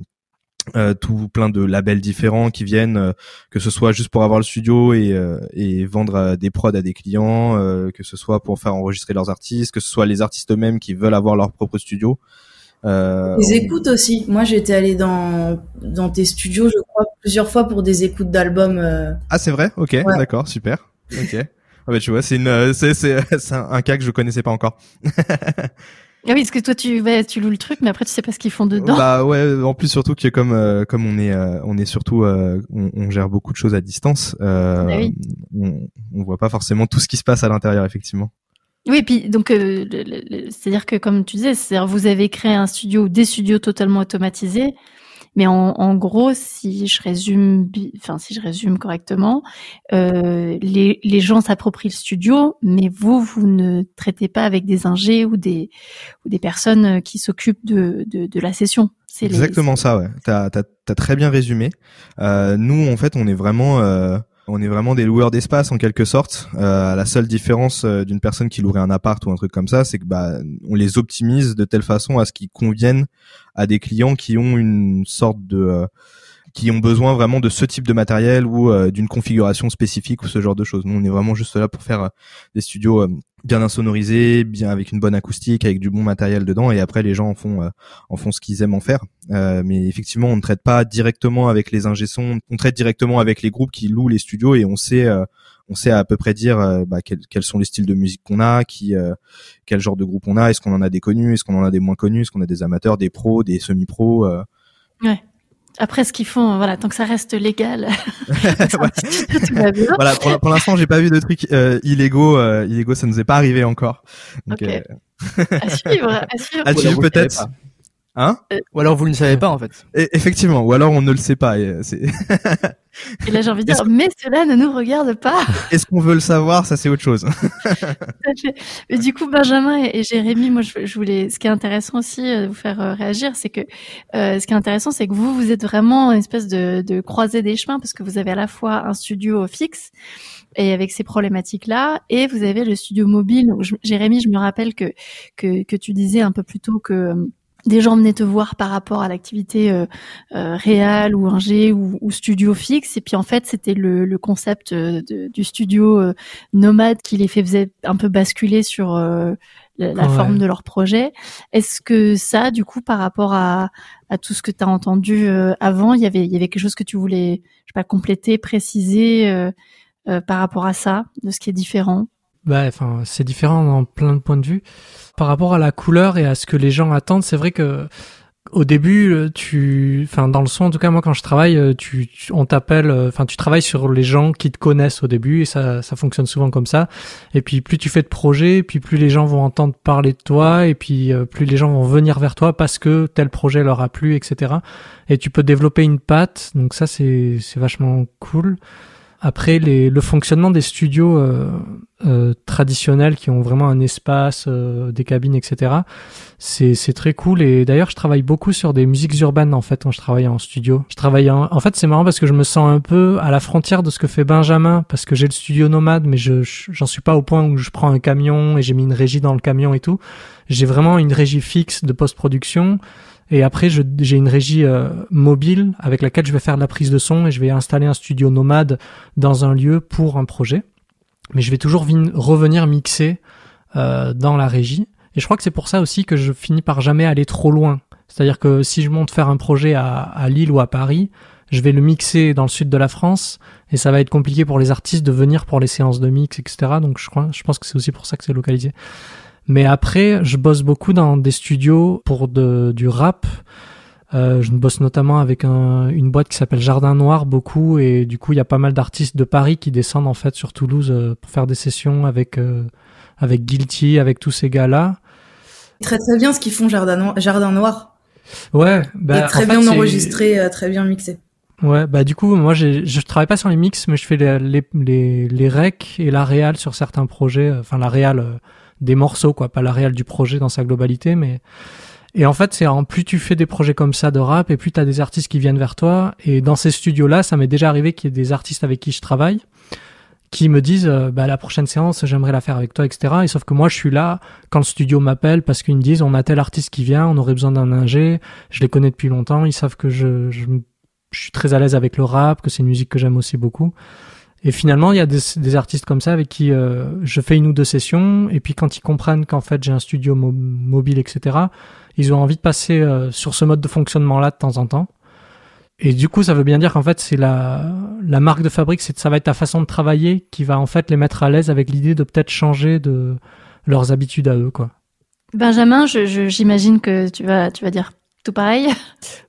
euh, euh, tout plein de labels différents qui viennent, euh, que ce soit juste pour avoir le studio et, euh, et vendre des prods à des clients, que ce soit pour faire enregistrer leurs artistes, que ce soit les artistes eux-mêmes qui veulent avoir leur propre studio.
des écoutes aussi. Moi, j'étais allé dans dans tes studios, je crois, plusieurs fois pour des écoutes d'albums.
Ah, c'est vrai? Ok, d'accord, super. Ok. Ah bah, tu vois, c'est une, c'est c'est un cas que je connaissais pas encore.
Ah oui, parce que toi tu tu loues le truc, mais après tu sais pas ce qu'ils font dedans.
Bah ouais, en plus surtout que comme euh, comme on est euh, on est surtout euh, on, on, gère beaucoup de choses à distance, bah on, on voit pas forcément tout ce qui se passe à l'intérieur effectivement.
Oui, et puis donc c'est-à-dire que comme tu disais, c'est-à-dire vous avez créé un studio ou des studios totalement automatisés mais en, en, gros, si je résume, enfin si je résume correctement, euh, les, les, gens s'approprient le studio, mais vous, vous ne traitez pas avec des ingés ou des ou des personnes qui s'occupent de, de, de, la session.
Exactement ça. Ouais, t'as as, très bien résumé. Euh, nous, en fait, on est vraiment euh, on est vraiment des loueurs d'espace en quelque sorte. Euh, la seule différence euh, d'une personne qui louerait un appart ou un truc comme ça, c'est que bah on les optimise de telle façon à ce qu'ils conviennent à des clients qui ont une sorte de euh, qui ont besoin vraiment de ce type de matériel ou euh, d'une configuration spécifique ou ce genre de choses. Nous, on est vraiment juste là pour faire des studios bien insonorisés, bien avec une bonne acoustique, avec du bon matériel dedans, et après les gens en font en font ce qu'ils aiment en faire. mais effectivement, on ne traite pas directement avec les ingé on traite directement avec les groupes qui louent les studios et on sait on sait à peu près dire euh, bah, quels, quels, sont les styles de musique qu'on a, qui, euh, quel genre de groupe on a, est-ce qu'on en a des connus, est-ce qu'on en a des moins connus, est-ce qu'on a des amateurs, des pros, des semi-pros. Euh?
Ouais. Après, ce qu'ils font, voilà, tant que ça reste légal.
Voilà, pour, pour l'instant, j'ai pas vu de trucs euh, illégaux. Euh, illégaux, ça nous est pas arrivé encore.
Donc, euh, à suivre, à suivre.
À suivre peut-être. Hein?
Euh, Ou alors vous ne le savez pas en fait.
effectivement, ou alors on ne le sait pas. Et,
et là j'ai envie de dire, mais cela ne nous regarde pas.
Est-ce qu'on veut le savoir? Ça c'est autre chose.
mais du coup, Benjamin et, Jérémy, moi je, voulais. Ce qui est intéressant aussi de vous faire euh, réagir, c'est que euh, ce qui est intéressant, c'est que vous vous êtes vraiment une espèce de, de croisée des chemins parce que vous avez à la fois un studio fixe et avec ces problématiques-là. Et vous avez le studio mobile. Donc, Jérémy, je me rappelle que, que, que tu disais un peu plus tôt que des gens venaient te voir par rapport à l'activité euh, euh réelle ou ingé ou, ou, studio fixe. Et puis en fait c'était le, le, concept euh, du studio euh, nomade qui les faisait un peu basculer sur la, forme de leur projet. Est-ce que ça du coup par rapport à, à tout ce que tu as entendu avant, il y avait il y avait quelque chose que tu voulais je sais pas compléter, préciser par rapport à ça, de ce qui est différent?
Bah, enfin, c'est différent dans plein de points de vue. Par rapport à la couleur et à ce que les gens attendent, c'est vrai que au début, euh, tu, enfin, dans le son, en tout cas, moi, quand je travaille, euh, tu, on t'appelle, euh, enfin, tu travailles sur les gens qui te connaissent au début et ça, ça fonctionne souvent comme ça. Et puis, plus tu fais de projets, puis plus les gens vont entendre parler de toi et puis plus les gens vont venir vers toi parce que tel projet leur a plu, etc. Et tu peux développer une patte. Donc ça, c'est, c'est vachement cool. Après, les, le fonctionnement des studios euh, euh, traditionnels qui ont vraiment un espace, euh, des cabines, etc. C'est, très cool. Et d'ailleurs, je travaille beaucoup sur des musiques urbaines en fait quand je travaille en studio. Je travaille en, fait, c'est marrant parce que je me sens un peu à la frontière de ce que fait Benjamin parce que j'ai le studio nomade, mais je j'en suis pas au point où je prends un camion et j'ai mis une régie dans le camion et tout. J'ai vraiment une régie fixe de post-production. Et après, j'ai une régie euh, mobile avec laquelle je vais faire de la prise de son et je vais installer un studio nomade dans un lieu pour un projet. Mais je vais toujours revenir mixer euh, dans la régie. Et je crois que c'est pour ça aussi que je finis par jamais aller trop loin. C'est-à-dire que si je monte faire un projet à, à Lille ou à Paris, je vais le mixer dans le sud de la France et ça va être compliqué pour les artistes de venir pour les séances de mix, etc. Donc je crois, je pense que c'est aussi pour ça que c'est localisé. Mais après, je bosse beaucoup dans des studios pour de, du rap. Euh, je bosse notamment avec un, une boîte qui s'appelle Jardin Noir beaucoup et du coup il y a pas mal d'artistes de Paris qui descendent en fait sur Toulouse euh, pour faire des sessions avec euh, avec Guilty, avec tous ces gars-là.
Très très bien ce qu'ils font Jardin Noir. Jardin Noir.
Ouais,
bah, et très bien enregistré, euh, très bien mixé.
Ouais, bah du coup moi je travaille pas sur les mix mais je fais les les les, les recs et la réal sur certains projets, enfin la réal des morceaux, quoi, pas la réelle du projet dans sa globalité, mais et en fait, c'est en plus tu fais des projets comme ça de rap et plus tu as des artistes qui viennent vers toi. Et dans ces studios-là, ça m'est déjà arrivé qu'il y ait des artistes avec qui je travaille qui me disent euh, bah, la prochaine séance, j'aimerais la faire avec toi, etc. Et sauf que moi, je suis là quand le studio m'appelle parce qu'ils me disent on a tel artiste qui vient, on aurait besoin d'un ingé, je les connais depuis longtemps, ils savent que je, je, je suis très à l'aise avec le rap, que c'est une musique que j'aime aussi beaucoup. Et finalement, il y a des, artistes comme ça avec qui euh, je fais une ou deux sessions, et puis quand ils comprennent qu'en fait j'ai un studio mobile, etc., ils ont envie de passer euh, sur ce mode de fonctionnement-là de temps en temps. Et du coup, ça veut bien dire qu'en fait, c'est la, la marque de fabrique, c'est ça va être ta façon de travailler qui va en fait les mettre à l'aise avec l'idée de peut-être changer de leurs habitudes à eux, quoi.
Benjamin, j'imagine je, que tu vas, tu vas dire tout pareil?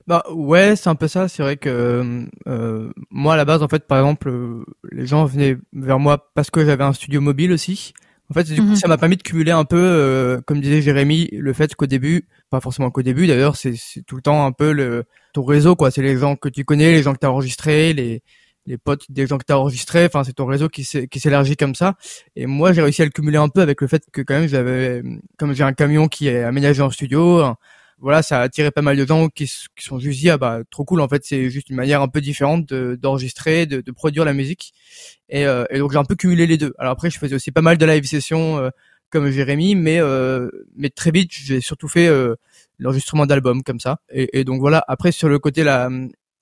Bah ouais, c'est un peu ça. C'est vrai que euh, moi à la base, en fait, par exemple, euh, les gens venaient vers moi parce que j'avais un studio mobile aussi. En fait, du coup, mhm. ça m'a permis de cumuler un peu, euh, comme disait Jérémy, le fait qu'au début, pas forcément qu'au début d'ailleurs, c'est tout le temps un peu le ton réseau quoi. C'est les gens que tu connais, les gens que tu as enregistrés, les les potes des gens que tu as enregistrés. Enfin, c'est ton réseau qui s'élargit comme ça. Et moi, j'ai réussi à le cumuler un peu avec le fait que quand même, j'avais, comme j'ai un camion qui est aménagé en studio, voilà, ça a attiré pas mal de gens qui, qui sont juste dit ah bah trop cool en fait c'est juste une manière un peu différente d'enregistrer, de, de, produire la musique. Et, euh, et donc j'ai un peu cumulé les deux. Alors après je faisais aussi pas mal de live sessions euh, comme Jérémy, mais euh, mais très vite j'ai surtout fait euh, l'enregistrement d'albums comme ça. Et, et, donc voilà. Après sur le côté la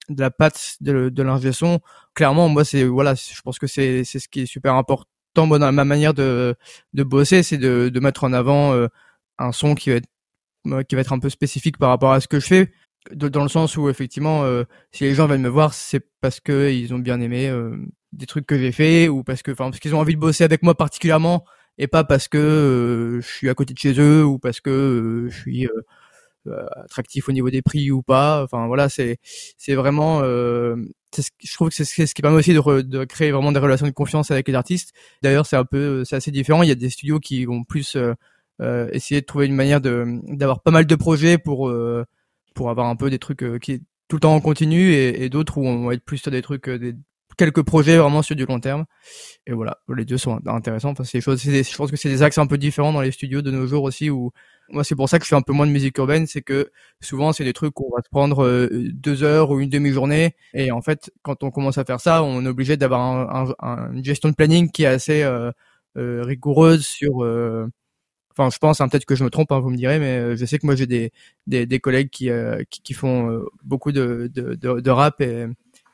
de la patte de, de l'ingé son, clairement moi c'est voilà je pense que c'est c'est ce qui est super important moi dans ma manière de de bosser c'est de de mettre en avant euh, un son qui va être qui va être un peu spécifique par rapport à ce que je fais, dans le sens où effectivement, euh, si les gens viennent me voir, c'est parce que ils ont bien aimé euh, des trucs que j'ai fait ou parce que, enfin, parce qu'ils ont envie de bosser avec moi particulièrement et pas parce que euh, je suis à côté de chez eux ou parce que je suis attractif au niveau des prix ou pas. Enfin voilà, c'est c'est vraiment je trouve que c'est ce qui permet aussi de, créer vraiment des relations de confiance avec les artistes. D'ailleurs, c'est un peu, c'est assez différent. Il y a des studios qui vont plus euh, euh essayer de trouver une manière de d'avoir pas mal de projets pour euh, pour avoir un peu des trucs euh, qui tout le temps en continu et, et d'autres où on va être plus sur des trucs des quelques projets vraiment sur du long terme. Et voilà, les deux sont intéressants. Enfin, c'est des choses, je pense que c'est des axes un peu différents dans les studios de nos jours aussi où moi c'est pour ça que je fais un peu moins de musique urbaine, c'est que souvent c'est des trucs où on va se prendre euh, deux heures ou une demi-journée et en fait quand on commence à faire ça, on est obligé d'avoir un, une gestion de planning qui est assez euh, euh rigoureuse sur euh, Enfin, je pense, hein, peut-être que je me trompe, hein, vous me direz, mais je sais que moi j'ai des, des, des collègues qui, qui, qui font beaucoup de, de, de, de rap et,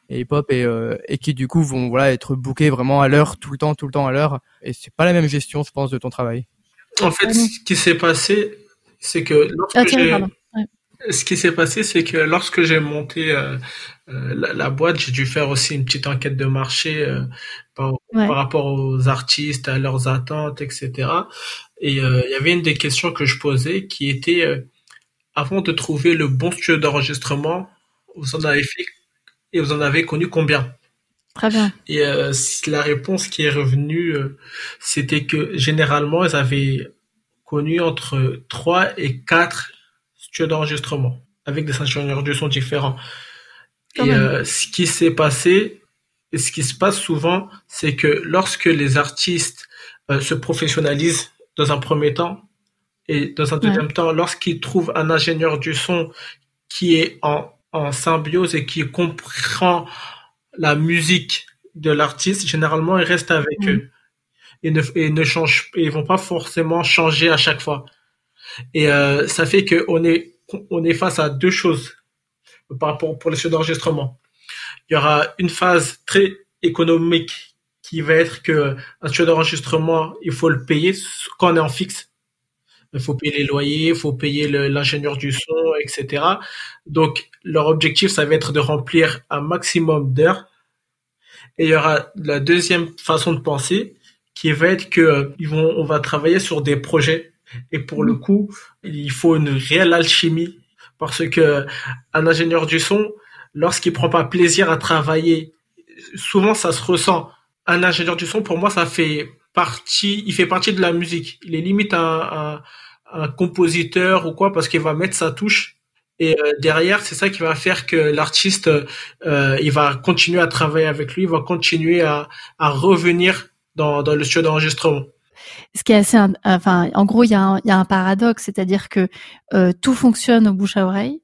et hip-hop et, euh, et qui du coup vont voilà être bookés vraiment à l'heure, tout le temps, tout le temps à l'heure. Et c'est pas la même gestion, je pense, de ton travail.
En fait, ce qui s'est passé, c'est que lorsque ah, j'ai ce qui s'est passé, c'est que lorsque j'ai monté euh, euh la, la, boîte, j'ai dû faire aussi une petite enquête de marché euh, par, par, rapport aux artistes, à leurs attentes, etc. Et il y avait une des questions que je posais qui était avant de trouver le bon studio d'enregistrement, vous en avez fait et vous en avez connu combien?
Très bien.
Et euh, la réponse qui est revenue, euh, c'était que généralement, ils avaient connu entre 3 et 4 studios d'enregistrement avec des ingénieurs de son différents. et euh, ce qui s'est passé, et ce qui se passe souvent, c'est que lorsque les artistes se professionnalisent dans un premier temps, et dans un deuxième temps, lorsqu'ils trouvent un ingénieur du son qui est en en symbiose et qui comprend la musique de l'artiste, généralement, ils restent avec eux. et ne, et ne ils vont pas forcément changer à chaque fois. Et euh, ça fait qu'on est, on est face à deux choses par rapport pour les studios d'enregistrement. Il y aura une phase très économique qui va être que un studio d'enregistrement, il faut le payer quand on est en fixe. Il faut payer les loyers, il faut payer l'ingénieur du son, etc. Donc, leur objectif, ça va être de remplir un maximum d'heures. Et il y aura la deuxième façon de penser, qui va être que ils vont, on va travailler sur des projets. Et pour le coup, il faut une réelle alchimie, parce que un ingénieur du son, lorsqu'il prend pas plaisir à travailler, souvent ça se ressent. Un ingénieur du son, pour moi, ça fait partie, il fait partie de la musique. Il est limite un, un, compositeur ou quoi parce qu'il va mettre sa touche. Et euh, derrière, c'est ça qui va faire que l'artiste, euh, il va continuer à travailler avec lui, il va continuer à, revenir dans, le studio d'enregistrement.
Ce qui est assez, enfin, en gros, il y a un, il y a un paradoxe, c'est-à-dire que euh, tout fonctionne au bouche à oreille,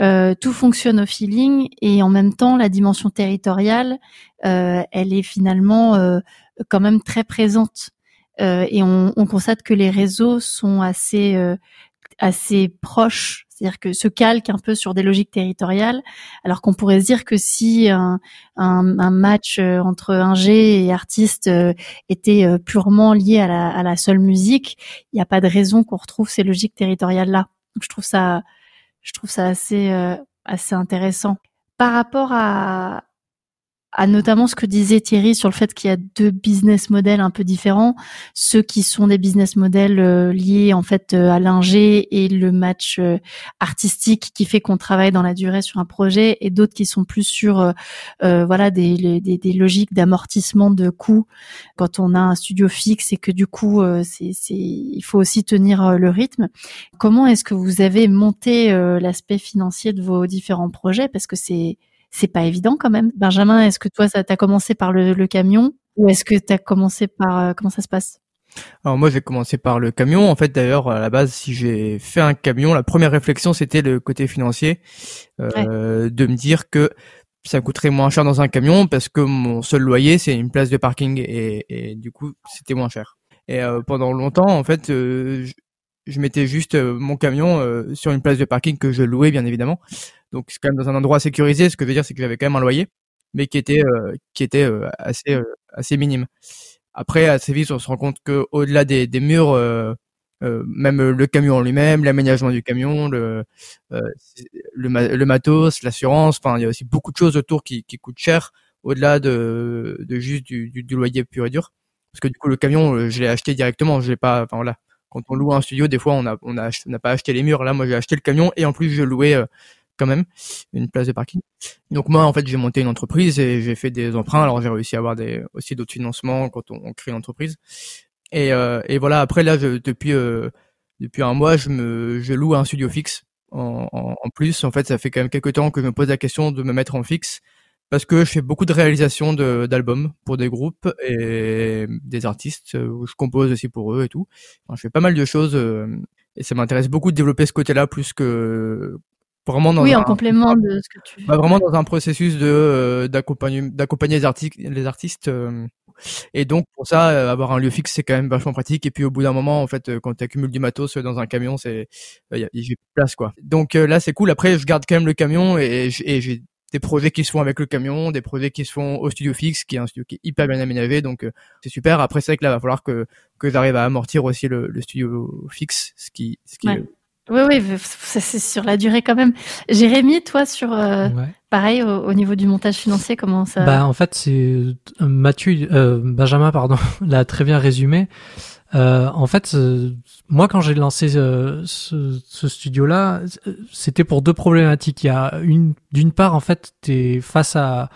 euh, tout fonctionne au feeling, et en même temps, la dimension territoriale, euh, elle est finalement euh, quand même très présente. Euh, et on, on, constate que les réseaux sont assez euh, assez proches, c'est-à-dire que se calquent un peu sur des logiques territoriales, alors qu'on pourrait se dire que si un, un, un match euh, entre ingé et artiste était purement lié à la, à la seule musique, il n'y a pas de raison qu'on retrouve ces logiques territoriales là. Donc je trouve ça, je trouve ça assez assez intéressant. Par rapport à, à notamment ce que disait Thierry sur le fait qu'il y a deux business models un peu différents, ceux qui sont des business models euh, liés en fait euh, à l'ingé et le match euh, artistique qui fait qu'on travaille dans la durée sur un projet, et d'autres qui sont plus sur voilà des, des, des logiques d'amortissement de coûts. Quand on a un studio fixe et que du coup c'est, c'est il faut aussi tenir le rythme. Comment est-ce que vous avez monté l'aspect financier de vos différents projets? Parce que c'est c'est pas évident quand même. Benjamin, est-ce que toi, ça t'a commencé par le, camion ou est-ce que tu as commencé par euh, comment ça se passe?
Alors moi j'ai commencé par le camion. En fait d'ailleurs à la base si j'ai fait un camion, la première réflexion c'était le côté financier, euh, de me dire que ça coûterait moins cher dans un camion parce que mon seul loyer c'est une place de parking et, et du coup c'était moins cher. Et euh, pendant longtemps en fait euh, je, mettais juste euh, mon camion sur une place de parking que je louais bien évidemment donc c'est quand même dans un endroit sécurisé. Ce que je veux dire, c'est que j'avais quand même un loyer, mais qui était euh, qui était euh, assez euh, assez minime. Après, assez vite, on se rend compte que au-delà des, des murs, même le camion en lui-même, l'aménagement du camion, le le, le, matos, l'assurance, enfin il y a aussi beaucoup de choses autour qui, qui coûtent cher au-delà de, de juste du, du, du, loyer pur et dur. Parce que du coup le camion, je l'ai acheté directement, je l'ai pas, enfin voilà, quand on loue un studio, des fois on a on n'a pas acheté les murs. Là, moi j'ai acheté le camion et en plus je louais quand même une place de parking. Donc moi en fait j'ai monté une entreprise et j'ai fait des emprunts. Alors j'ai réussi à avoir des aussi d'autres financements quand on, crée une entreprise. Et, euh, et voilà après là je, depuis euh, depuis un mois je me je loue un studio fixe en, en, plus. En fait ça fait quand même quelques temps que je me pose la question de me mettre en fixe parce que je fais beaucoup de réalisations d'albums pour des groupes et des artistes où je compose aussi pour eux et tout. Enfin, je fais pas mal de choses euh, et ça m'intéresse beaucoup de développer ce côté-là plus que
vraiment dans oui, en complément de ce que tu
bah, vraiment dans un processus de euh, d'accompagner d'accompagner les artistes les artistes euh, et donc pour ça euh, avoir un lieu fixe c'est quand même vachement pratique. Et puis au bout d'un moment en fait quand tu accumules du matos dans un camion c'est il y a, y place quoi. Donc là c'est cool. Après je garde quand même le camion et, j'ai des projets qui se font avec le camion, des projets qui se font au studio fixe, qui est un studio qui est hyper bien aménagé, donc c'est super. Après, c'est vrai que là, va falloir que que j'arrive à amortir aussi le, le studio fixe, ce qui ce qui
oui, oui, c'est sur la durée quand même. Jérémy, toi, sur euh, pareil au, niveau du montage financier, comment ça
Bah, en fait, c'est euh, Mathieu, euh, Benjamin, pardon, l'a très bien résumé. En fait, moi, quand j'ai lancé ce, ce studio-là, c'était pour deux problématiques. Il y a une, d'une part, en fait, t'es face à,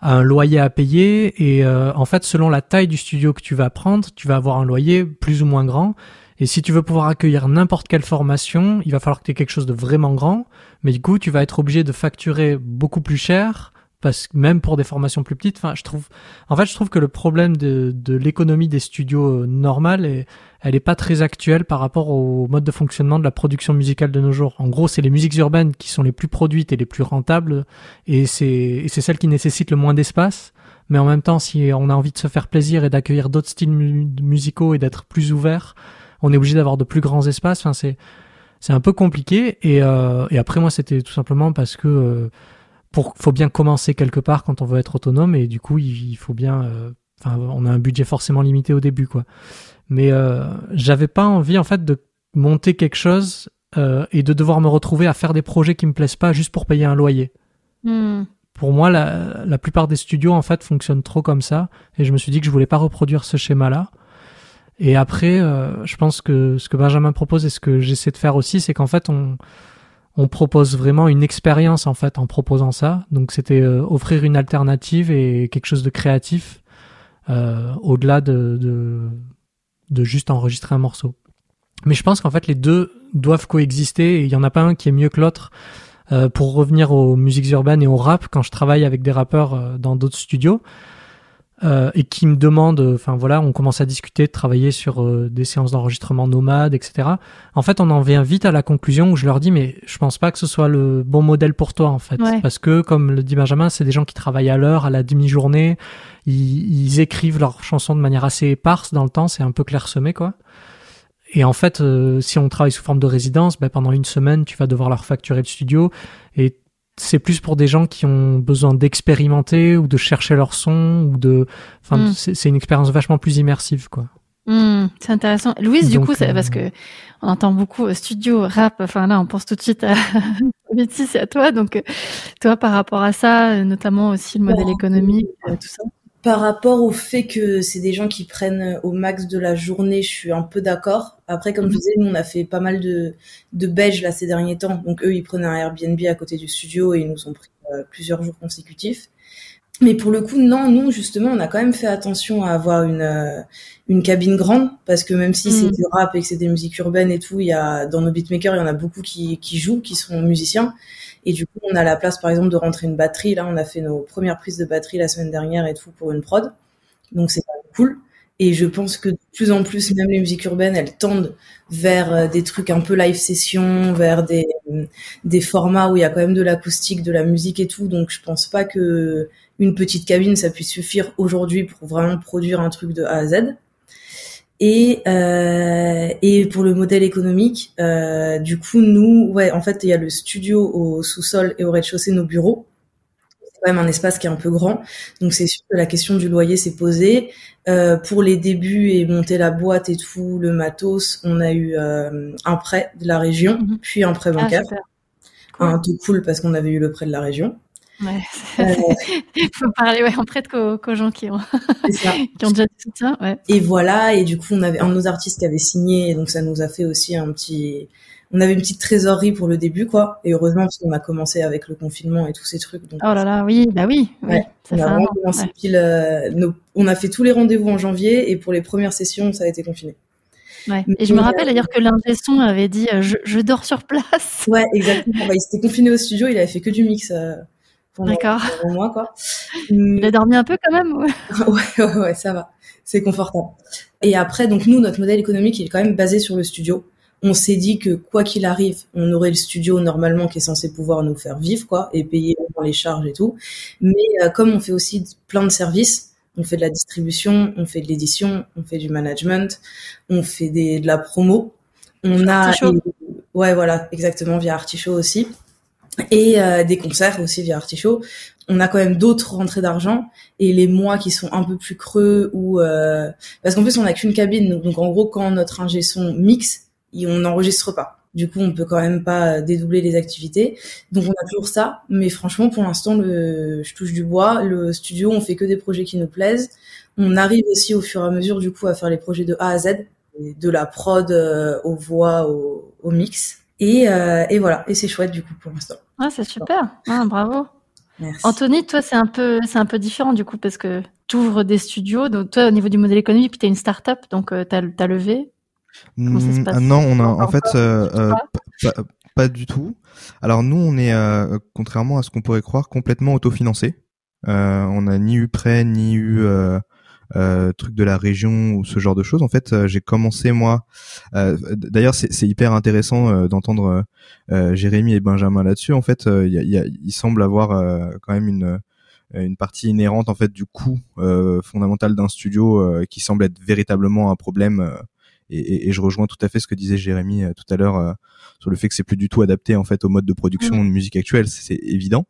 à un loyer à payer et en fait, selon la taille du studio que tu vas prendre, tu vas avoir un loyer plus ou moins grand. Et si tu veux pouvoir accueillir n'importe quelle formation, il va falloir que tu aies quelque chose de vraiment grand. Mais du coup, tu vas être obligé de facturer beaucoup plus cher parce que même pour des formations plus petites, enfin, je trouve, en fait, je trouve que le problème de, de l'économie des studios euh, normales, est, elle est pas très actuelle par rapport au mode de fonctionnement de la production musicale de nos jours. En gros, c'est les musiques urbaines qui sont les plus produites et les plus rentables, et c'est, c'est celles qui nécessitent le moins d'espace. Mais en même temps, si on a envie de se faire plaisir et d'accueillir d'autres styles musicaux et d'être plus ouvert, on est obligé d'avoir de plus grands espaces. Enfin, c'est c'est un peu compliqué. Et, euh, et après, moi, c'était tout simplement parce que euh, pour faut bien commencer quelque part quand on veut être autonome. Et du coup, il, faut bien. Euh, enfin, on a un budget forcément limité au début, quoi. Mais euh, j'avais pas envie, en fait, de monter quelque chose et de devoir me retrouver à faire des projets qui me plaisent pas juste pour payer un loyer. Hmm. Pour moi, la, la plupart des studios, en fait, fonctionnent trop comme ça. Et je me suis dit que je voulais pas reproduire ce schéma-là. Et après, euh, je pense que ce que Benjamin propose et ce que j'essaie de faire aussi, c'est qu'en fait, on, on propose vraiment une expérience en fait en proposant ça. Donc, c'était euh, offrir une alternative et quelque chose de créatif euh, au-delà de, juste enregistrer un morceau. Mais je pense qu'en fait, les deux doivent coexister il y en a pas un qui est mieux que l'autre. Euh, pour revenir aux musiques urbaines et au rap, quand je travaille avec des rappeurs dans d'autres studios, euh, et qui me demande, enfin voilà, on commence à discuter, de travailler sur euh, des séances d'enregistrement nomades, etc. En fait, on en vient vite à la conclusion où je leur dis, mais je pense pas que ce soit le bon modèle pour toi, en fait, parce que comme le dit Benjamin, c'est des gens qui travaillent à l'heure, à la demi-journée, ils, ils, écrivent leurs chansons de manière assez éparse dans le temps, c'est un peu clairsemé, quoi. Et en fait, euh, si on travaille sous forme de résidence, ben, pendant une semaine, tu vas devoir leur facturer le studio et c'est plus pour des gens qui ont besoin d'expérimenter ou de chercher leur son ou de enfin hmm. c'est une expérience vachement plus immersive quoi.
Hmm, c'est intéressant. Louise du coup c'est euh, parce que on entend beaucoup euh, studio rap enfin là on pense tout de suite à Métis et à toi. Donc euh, toi par rapport à ça notamment aussi le modèle économique tout ça
par rapport au fait que c'est des gens qui prennent au max de la journée, je suis un peu d'accord. Après, comme je vous disais, nous, on a fait pas mal de, de beige là ces derniers temps. Donc eux, ils prenaient un Airbnb à côté du studio et ils nous ont pris euh, plusieurs jours consécutifs. Mais pour le coup, non, nous, justement, on a quand même fait attention à avoir une, euh, une cabine grande parce que même si c'est mm. du rap et que c'est des musiques urbaines et tout, il y a, dans nos beatmakers, il y en a beaucoup qui, qui jouent, qui sont musiciens. Et du coup, on a la place, par exemple, de rentrer une batterie. Là, on a fait nos premières prises de batterie la semaine dernière et tout pour une prod. Donc, c'est cool. Et je pense que de plus en plus, même les musiques urbaines, elles tendent vers euh, des trucs un peu live session, vers des, des formats où il y a quand même de l'acoustique, de la musique et tout. Donc, je pense pas que une petite cabine, ça puisse suffire aujourd'hui pour vraiment produire un truc de A à Z. Et, euh, et pour le modèle économique, euh, du coup, nous, ouais, en fait, il y a le studio au sous-sol et au rez-de-chaussée nos bureaux. C'est quand même un espace qui est un peu grand, donc c'est sûr que la question du loyer s'est posée. Euh, pour les débuts et monter la boîte et tout, le matos, on a eu euh, un prêt de la région, mhm. puis un prêt ah, bancaire. un tout cool parce qu'on avait eu le prêt de la région.
Ouais. Il faut parler ouais, en prête qu'aux, gens qui ont, qui ont déjà tout ça. Ouais.
Et voilà, et du coup, on avait un de nos artistes qui avait signé, donc ça nous a fait aussi un petit. On avait une petite trésorerie pour le début, quoi. Et heureusement, parce qu'on a commencé avec le confinement et tous ces trucs. Donc,
oh là là, oui, bah oui. oui ça
on, a vraiment commencé pile, euh, nos... on a fait tous les rendez-vous en janvier, et pour les premières sessions, ça a été confiné.
Ouais. Et je me rappelle d'ailleurs que l'ingé son avait dit euh, je, je, dors sur place.
Ouais, exactement. Bah, il s'était confiné au studio, il avait fait que du mix. Euh,
D'accord.
mois, quoi.
Il a dormi un peu quand même
ouais, ouais, ouais, ça va. C'est confortable. Et après, donc nous, notre modèle économique, il est quand même basé sur le studio. On s'est dit que quoi qu'il arrive, on aurait le studio normalement qui est censé pouvoir nous faire vivre, quoi, et payer les charges et tout. Mais euh, comme on fait aussi plein de services, on fait de la distribution, on fait de l'édition, on fait du management, on fait des, de la promo. On a, ouais, voilà, exactement, via Artichaut aussi et euh, des concerts aussi via Artichaut. On a quand même d'autres rentrées d'argent. Et les mois qui sont un peu plus creux ou euh... parce qu'en plus on n'a qu'une cabine. Donc, en gros quand notre ingé son mixe on n'enregistre pas. Du coup on peut quand même pas dédoubler les activités. Donc on a toujours ça. Mais franchement pour l'instant le je touche du bois. Le studio on fait que des projets qui nous plaisent. On arrive aussi au fur et à mesure du coup à faire les projets de A à Z. De la prod euh, aux voix au, au mix et, euh, et voilà et c'est chouette du coup pour l'instant.
Ah, c'est super. Ah, bravo. Merci. Anthony, toi, c'est un peu, c'est un peu différent du coup parce que tu ouvres des studios. Donc toi, au niveau du modèle économique, puis tu as une start-up, donc euh, tu as, levé.
Comment ça se passe? Non, on a en fait euh, euh pas, pas, du tout. Alors nous, on est euh, contrairement à ce qu'on pourrait croire, complètement autofinancé. on n'a ni eu prêt, ni eu euh, trucs de la région ou ce genre de choses. En fait, euh, j'ai commencé moi. Euh, d'ailleurs, c'est hyper intéressant euh, d'entendre Jérémy et Benjamin là-dessus. En fait, il, semble avoir quand même une une partie inhérente en fait du coût fondamental d'un studio qui semble être véritablement un problème. Et, et, et, je rejoins tout à fait ce que disait Jérémy tout à l'heure sur le fait que c'est plus du tout adapté en fait au mode de production mmh. de musique actuelle, c'est évident.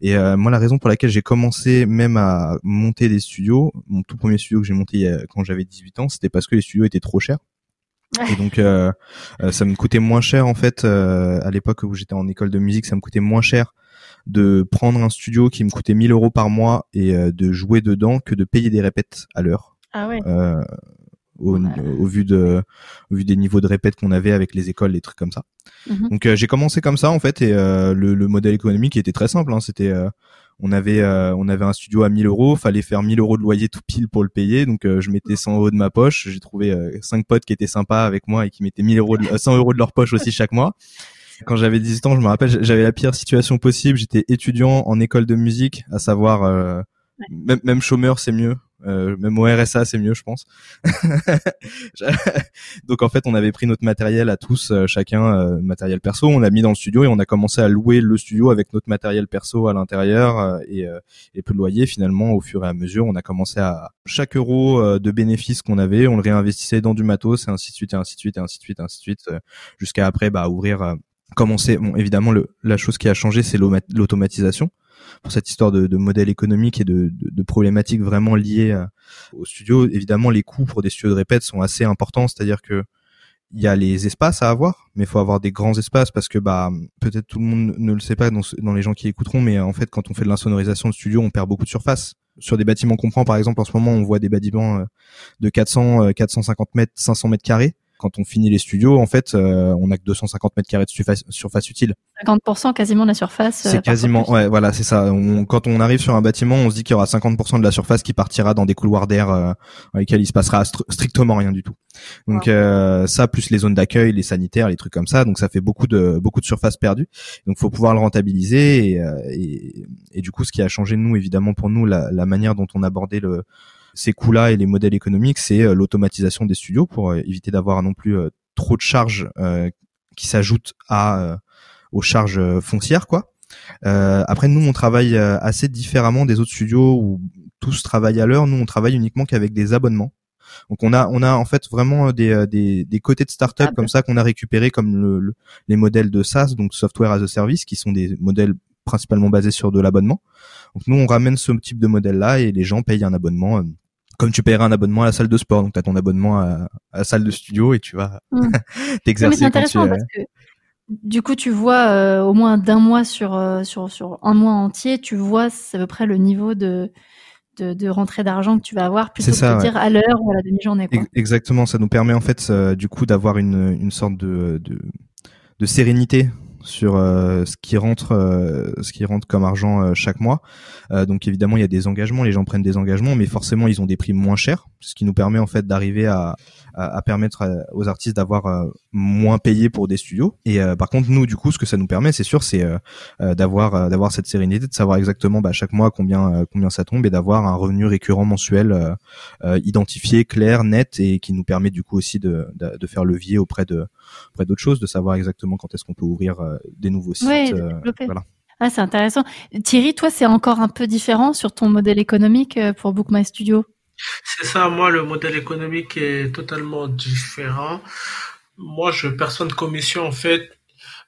Et euh, moi, la raison pour laquelle j'ai commencé même à monter des studios, mon tout premier studio que j'ai monté quand j'avais 18 ans, c'était parce que les studios étaient trop chers. Et donc euh, euh, ça me coûtait moins cher en fait à l'époque où j'étais en école de musique, ça me coûtait moins cher de prendre un studio qui me coûtait 1000 euros par mois et de jouer dedans que de payer des répètes à l'heure.
Ah ouais
au, vu de au vu des niveaux de répète qu'on avait avec les écoles, les trucs comme ça. Mhm. Donc euh, j'ai commencé comme ça en fait et euh, le, le, modèle économique était très simple. Hein, C'était euh, on avait on avait un studio à 1000 euros, fallait faire 1000 euros de loyer tout pile pour le payer. Donc je mettais 100 euros de ma poche. J'ai trouvé cinq potes qui étaient sympas avec moi et qui mettaient 1000 euros de, 100 euros de leur poche aussi chaque mois. Quand j'avais 18 ans, je me rappelle, j'avais la pire situation possible. J'étais étudiant en école de musique, à savoir même, même chômeur, c'est mieux. Euh, même au RSA, c'est mieux, je pense. Donc en fait, on avait pris notre matériel à tous, euh, chacun euh, matériel perso, on l'a mis dans le studio et on a commencé à louer le studio avec notre matériel perso à l'intérieur et, et peu de loyer. Finalement, au fur et à mesure, on a commencé à chaque euro de bénéfice qu'on avait, on le réinvestissait dans du matos et ainsi de suite et ainsi de suite et ainsi de suite, et ainsi de suite, jusqu'à après bah ouvrir. commencer. Bon, évidemment, le, la chose qui a changé, c'est l'automatisation pour cette histoire de, de modèle économique et de, de, de problématiques vraiment liées au studio. Évidemment, les coûts pour des studios de répète sont assez importants, c'est-à-dire que il y a les espaces à avoir, mais il faut avoir des grands espaces parce que bah peut-être tout le monde ne le sait pas dans, dans les gens qui écouteront, mais en fait quand on fait de l'insonorisation de studio, on perd beaucoup de surface. Sur des bâtiments qu'on prend par exemple en ce moment, on voit des bâtiments euh, de 400, 450 euh, mètres, 500 mètres carrés quand on finit les studios, en fait, euh, on a que 250 mètres carrés de surface, surface utile.
50% quasiment de la surface.
Euh, c'est quasiment, ouais, voilà, c'est ça. quand on arrive sur un bâtiment, on se dit qu'il y aura 50% de la surface qui partira dans des couloirs d'air euh, dans lesquels il se passera strictement rien du tout. Donc ça, plus les zones d'accueil, les sanitaires, les trucs comme ça, donc ça fait beaucoup de beaucoup de surface perdue. Donc faut pouvoir le rentabiliser et, et, et, du coup, ce qui a changé nous, évidemment pour nous, la, la manière dont on abordait le ces coûts-là et les modèles économiques, c'est euh, l'automatisation des studios pour euh, éviter d'avoir non plus euh, trop de charges qui s'ajoutent à aux charges foncières, quoi. après, nous, on travaille assez différemment des autres studios où tous travaillent à l'heure. Nous, on travaille uniquement qu'avec des abonnements. Donc on a on a en fait vraiment des des, des côtés de start-up ah, comme ça qu'on a récupéré comme le, les modèles de SaaS donc software as a service qui sont des modèles principalement basés sur de l'abonnement. Donc nous on ramène ce type de modèle là et les gens payent un abonnement comme tu paierais un abonnement à la salle de sport. Donc, tu as ton abonnement à, la salle de studio et tu vas mmh. t'exercer
quand tu... Parce que du coup, tu vois euh, au moins d'un mois sur, euh, sur, sur un mois entier, tu vois à peu près le niveau de, de, de rentrée d'argent que tu vas avoir plutôt que de dire à l'heure ou à la demi-journée.
Exactement, ça nous permet en fait du coup d'avoir une, une sorte de, de, de sérénité sur euh, ce qui rentre euh, ce qui rentre comme argent euh, chaque mois. donc évidemment, il y a des engagements, les gens prennent des engagements, mais forcément, ils ont des prix moins chers, ce qui nous permet en fait d'arriver à, à, permettre aux artistes d'avoir moins payé pour des studios. Et par contre, nous, du coup, ce que ça nous permet, c'est sûr, c'est d'avoir d'avoir cette sérénité, de savoir exactement bah, chaque mois combien combien ça tombe et d'avoir un revenu récurrent mensuel identifié, clair, net et qui nous permet du coup aussi de, de, de faire levier auprès de auprès d'autres choses, de savoir exactement quand est-ce qu'on peut ouvrir euh, des nouveaux sites.
Euh, voilà. Ah, c'est intéressant. Thierry, toi, c'est encore un peu différent sur ton modèle économique euh, pour Book My Studio.
C'est ça, moi, le modèle économique est totalement différent. Moi, je perçois une commission, en fait,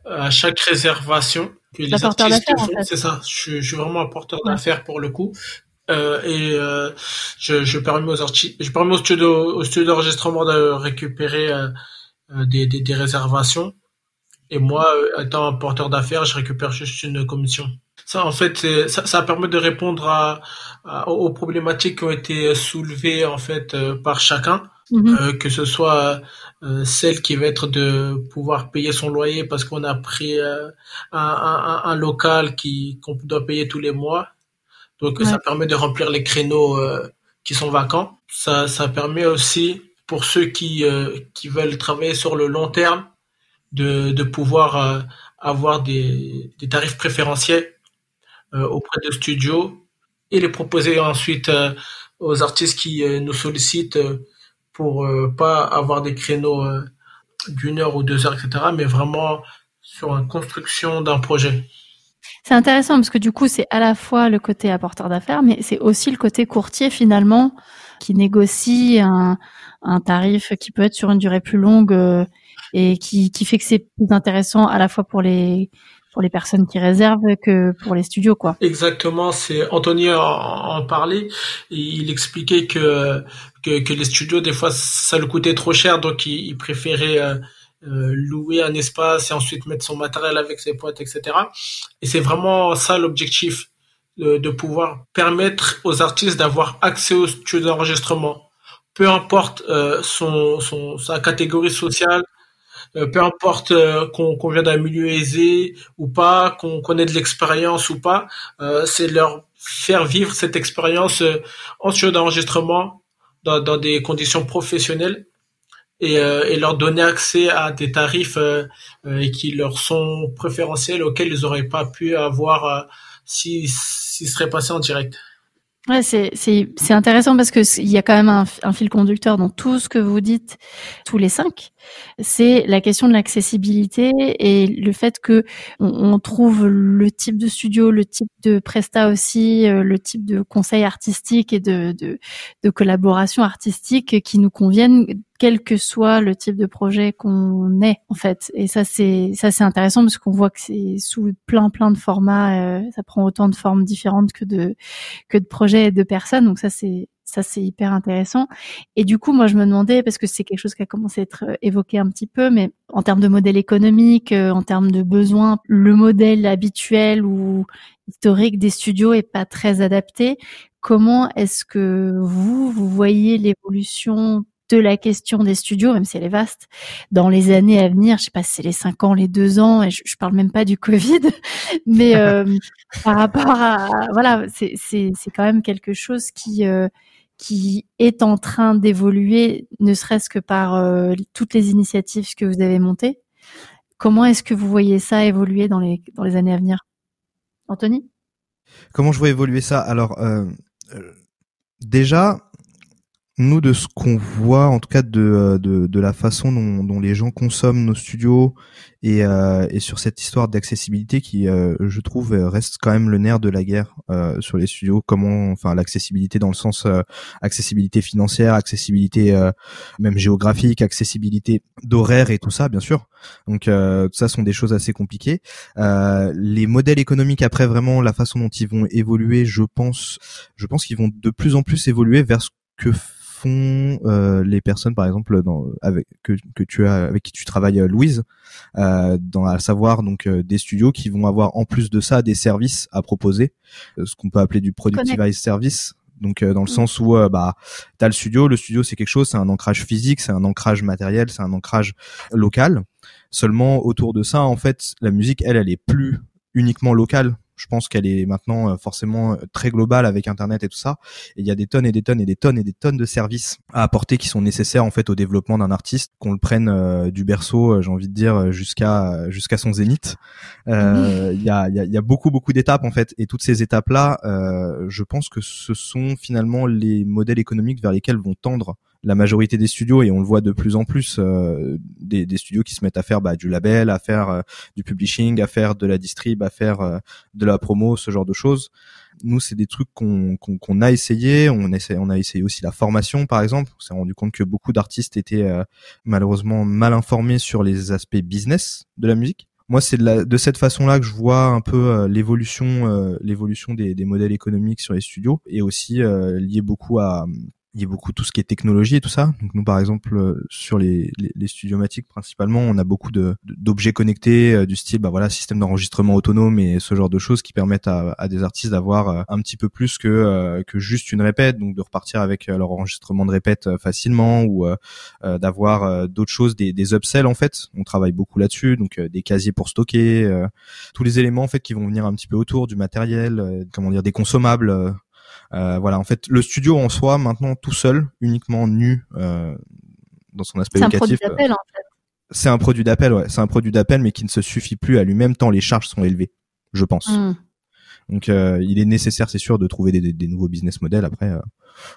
à chaque réservation que les artistes font. C'est ça, je, suis vraiment un porteur d'affaires pour le coup. et je, je, permets aux artistes, je permets au studio, au studio d'enregistrement de récupérer euh, des, des, des, réservations. Et moi, euh, étant un porteur d'affaires, je récupère juste une commission. Ça, en fait, ça, ça permet de répondre à, aux problématiques qui ont été soulevées en fait euh, par chacun, mhm. que ce soit celle qui va être de pouvoir payer son loyer parce qu'on a pris un, un, un, local qui qu'on doit payer tous les mois. Donc ça permet de remplir les créneaux qui sont vacants. Ça, ça permet aussi pour ceux qui, euh, qui veulent travailler sur le long terme, de, de pouvoir euh, avoir des, des tarifs préférentiels euh, auprès de studios et les proposer ensuite aux artistes qui nous sollicitent pour pas avoir des créneaux d'une heure ou deux heures, etc., mais vraiment sur la construction d'un projet.
C'est intéressant parce que du coup, c'est à la fois le côté apporteur d'affaires, mais c'est aussi le côté courtier finalement qui négocie un, un tarif qui peut être sur une durée plus longue euh, et qui, qui fait que c'est plus intéressant à la fois pour les pour les personnes qui réservent que pour les studios quoi.
Exactement, c'est Anthony en, parlait, il expliquait que, que, que les studios des fois ça lui coûtait trop cher donc il, il préférait euh, euh, louer un espace et ensuite mettre son matériel avec ses potes etc. Et c'est vraiment ça l'objectif de, de pouvoir permettre aux artistes d'avoir accès au studio d'enregistrement peu importe euh, son, son, sa catégorie sociale, euh, peu importe euh, qu'on vient d'un milieu aisé ou pas, qu'on connaît de l'expérience ou pas, c'est leur faire vivre cette expérience en studio d'enregistrement dans, dans, des conditions professionnelles et, et, leur donner accès à des tarifs qui leur sont préférentiels auxquels ils n'auraient pas pu avoir s'ils seraient passés en direct.
Ouais, c'est c'est intéressant parce que il y a quand même un, un, fil conducteur dans tout ce que vous dites tous les cinq. C'est la question de l'accessibilité et le fait que on, trouve le type de studio, le type de presta aussi, euh, le type de conseil artistique et de de, de collaboration artistique qui nous conviennent quel que soit le type de projet qu'on ait en fait. Et ça c'est ça c'est intéressant parce qu'on voit que c'est sous plein plein de formats, euh, ça prend autant de formes différentes que de que de projets et de personnes. Donc ça c'est ça c'est hyper intéressant. Et du coup, moi je me demandais parce que c'est quelque chose qui a commencé à être euh, évoqué un petit peu, mais en termes de modèle économique, euh, en termes de besoins, le modèle habituel ou historique des studios est pas très adapté. Comment est-ce que vous vous voyez l'évolution de la question des studios, même si elle est vaste, dans les années à venir, je sais pas si c'est les cinq ans, les deux ans, et je, je parle même pas du Covid, mais euh, par rapport à voilà, c'est c'est c'est quand même quelque chose qui euh, qui est en train d'évoluer, ne serait-ce que par euh, toutes les initiatives que vous avez montées. Comment est-ce que vous voyez ça évoluer dans les dans les années à venir, Anthony?
Comment je vois évoluer ça? Alors déjà nous de ce qu'on voit en tout cas de, euh, de, de la façon dont, dont, les gens consomment nos studios et, euh, et sur cette histoire d'accessibilité qui euh, je trouve reste quand même le nerf de la guerre euh, sur les studios. Comment enfin l'accessibilité dans le sens euh, accessibilité financière accessibilité même géographique accessibilité d'horaire et tout ça bien sûr. Donc ça sont des choses assez compliquées. Les modèles économiques après vraiment la façon dont ils vont évoluer je pense je pense qu'ils vont de plus en plus évoluer vers ce que font les personnes, par exemple, dans, avec que, que tu as avec qui tu travailles, Louise, dans à savoir donc des studios qui vont avoir en plus de ça des services à proposer, ce qu'on peut appeler du productized service. Donc dans le mm. sens où bah t'as le studio, le studio c'est quelque chose, c'est un ancrage physique, c'est un ancrage matériel, c'est un ancrage local. Seulement autour de ça, en fait, la musique, elle, elle est plus uniquement locale je pense qu'elle est maintenant euh, forcément euh, très globale avec Internet et tout ça. Et il y a des tonnes et des tonnes et des tonnes et des tonnes de services à apporter qui sont nécessaires en fait au développement d'un artiste, qu'on le prenne euh, du berceau, j'ai envie de dire, jusqu'à jusqu'à son zénith. Il y, a, y, a, y, a, beaucoup beaucoup d'étapes en fait, et toutes ces étapes là, je pense que ce sont finalement les modèles économiques vers lesquels vont tendre la majorité des studios et on le voit de plus en plus euh, des, des, studios qui se mettent à faire bah, du label, à faire euh, du publishing, à faire de la distrib, à faire euh, de la promo, ce genre de choses. Nous, c'est des trucs qu'on qu'on a essayé. On essaie, on a essayé aussi la formation, par exemple. On s'est rendu compte que beaucoup d'artistes étaient malheureusement mal informés sur les aspects business de la musique. Moi, c'est de, de, cette façon-là que je vois un peu l'évolution, l'évolution des, des, modèles économiques sur les studios, et aussi lié beaucoup à il y a beaucoup tout ce qui est technologie et tout ça. Donc nous, par exemple, euh, sur les, les, les studiomatiques principalement, on a beaucoup de d'objets connectés euh, du style, bah voilà, système d'enregistrement autonome et ce genre de choses qui permettent à, à des artistes d'avoir euh, un petit peu plus que que juste une répète, donc de repartir avec leur enregistrement de répète facilement ou d'avoir d'autres choses, des, des upsells en fait. On travaille beaucoup là-dessus, donc des casiers pour stocker, tous les éléments en fait qui vont venir un petit peu autour du matériel, comment dire, des consommables voilà, en fait, le studio en soi, maintenant tout seul, uniquement nu euh, dans son aspect locatif. C'est un produit d'appel, en fait. C'est un produit d'appel, ouais. C'est un produit d'appel, mais qui ne se suffit plus à lui-même tant les charges sont élevées, je pense. Hmm. Donc, euh, il est nécessaire, c'est sûr, de trouver des, des, nouveaux business models. Après,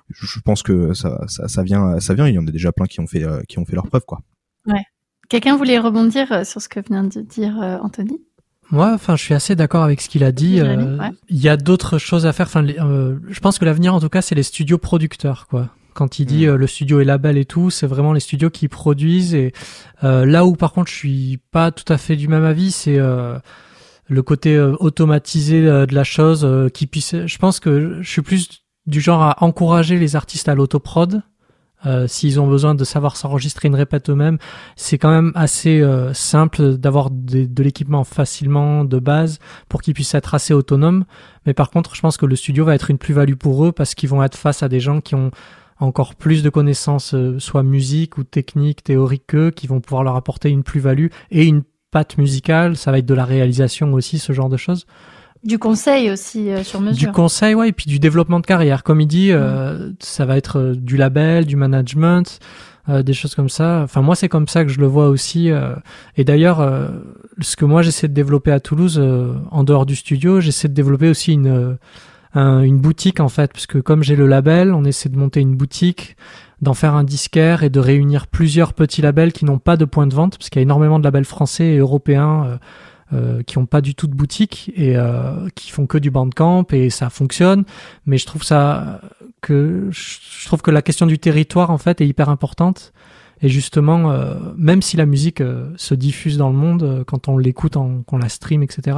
je pense que ça, ça, ça, vient, ça vient. Il y en a déjà plein qui ont fait, qui ont fait leur preuve, quoi.
Ouais. Quelqu'un voulait rebondir sur ce que vient de dire Anthony?
Moi, enfin, je suis assez d'accord avec ce qu'il a dit. Euh, il y a d'autres choses à faire. Enfin, euh, je pense que l'avenir, en tout cas, c'est les studios producteurs, quoi. Quand il dit mm. euh, le studio est label et tout, c'est vraiment les studios qui produisent. Et là où, par contre, je suis pas tout à fait du même avis, c'est le côté automatisé de la chose qui puisse. Je pense que je suis plus du genre à encourager les artistes à l'autoprod euh, s'ils ont besoin de savoir s'enregistrer une répète eux-mêmes, c'est quand même assez euh, simple d'avoir de, l'équipement facilement de base pour qu'ils puissent être assez autonomes. Mais par contre, je pense que le studio va être une plus-value pour eux parce qu'ils vont être face à des gens qui ont encore plus de connaissances, euh, soit musique ou technique, théorique qu'eux, qui vont pouvoir leur apporter une plus-value et une patte musicale. Ça va être de la réalisation aussi, ce genre de choses.
Du conseil aussi euh, sur mesure.
Du conseil, ouais, et puis du développement de carrière. Comme il dit, euh, ça va être euh, du label, du management, des choses comme ça. Enfin, moi, c'est comme ça que je le vois aussi. et d'ailleurs, ce que moi j'essaie de développer à Toulouse, en dehors du studio, j'essaie de développer aussi une une boutique en fait, parce que comme j'ai le label, on essaie de monter une boutique d'en faire un disquaire et de réunir plusieurs petits labels qui n'ont pas de point de vente, parce qu'il y a énormément de labels français et européens euh, qui ont pas du tout de boutique et euh, qui font que du bandcamp et ça fonctionne. Mais je trouve ça que je trouve que la question du territoire en fait est hyper importante. Et justement, euh, même si la musique se diffuse dans le monde, quand on l'écoute, qu'on la stream, etc.,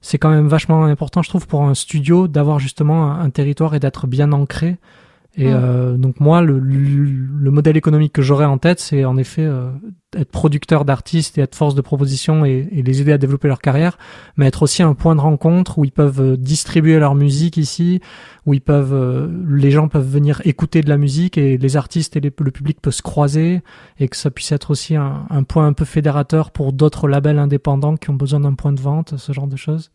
c'est quand même vachement important, je trouve, pour un studio d'avoir justement un, territoire et d'être bien ancré. Et euh, donc moi, le, le, modèle économique que j'aurais en tête, c'est en effet être producteur d'artistes et être force de proposition et, les aider à développer leur carrière, mais être aussi un point de rencontre où ils peuvent euh, distribuer leur musique ici, où ils peuvent, euh, les gens peuvent venir écouter de la musique et les artistes et le public peuvent se croiser et que ça puisse être aussi un, un point un peu fédérateur pour d'autres labels indépendants qui ont besoin d'un point de vente, ce genre de choses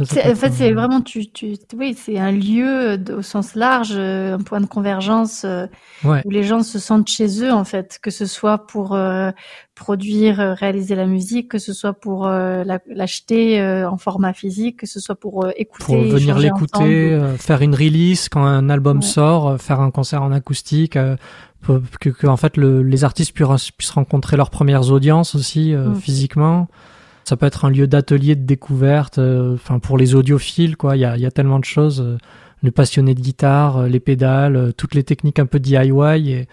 en fait, c'est vraiment, tu, tu, oui, c'est un lieu au sens large, euh, un point de convergence euh, où les gens se sentent chez eux, en fait, que ce soit pour euh, produire, réaliser la musique, que ce soit pour l'acheter en format physique, que ce soit pour écouter.
Pour venir l'écouter, faire une release quand un album sort, faire un concert en acoustique, que, que, en fait le, les artistes puissent, puissent rencontrer leurs premières audiences aussi mm. physiquement. Ça peut être un lieu d'atelier de découverte, euh, enfin pour les audiophiles, quoi. Il y a, y a, tellement de choses. Euh, les passionnés de guitare, euh, les pédales, toutes les techniques un peu DIY. Et,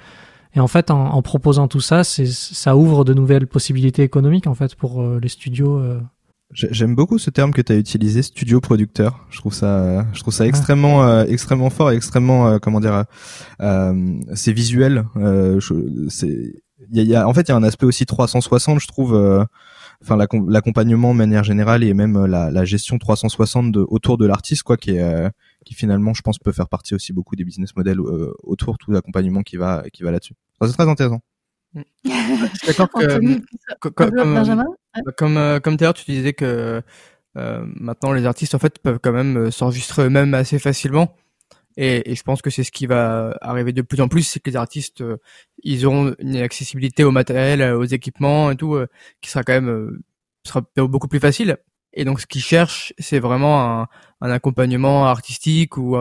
et en fait, en, en proposant tout ça, c'est, ça ouvre de nouvelles possibilités économiques en fait pour les studios.
J'aime beaucoup ce terme que tu as utilisé, studio producteur. Je trouve ça, je trouve ça extrêmement, euh, extrêmement fort et extrêmement, euh, comment dire, euh, c'est visuel. c'est, il y a, en fait, il y a un aspect aussi 360, je trouve. Enfin, l'accompagnement de manière générale et même la, la gestion 360 de, autour de l'artiste, quoi, qui est, qui finalement, je pense, peut faire partie aussi beaucoup des business models autour tout l'accompagnement qui va, qui va là-dessus. c'est très intéressant.
d'accord que, comme, bah, comme, euh, comme tout à l'heure, tu disais que euh, maintenant les artistes en fait peuvent quand même euh, s'enregistrer eux-mêmes assez facilement. Et, et, je pense que c'est ce qui va arriver de plus en plus, c'est que les artistes, ils auront une accessibilité au matériel, aux équipements et tout, qui sera quand même sera beaucoup plus facile. Et donc, ce qu'ils cherchent, c'est vraiment un, un, accompagnement artistique ou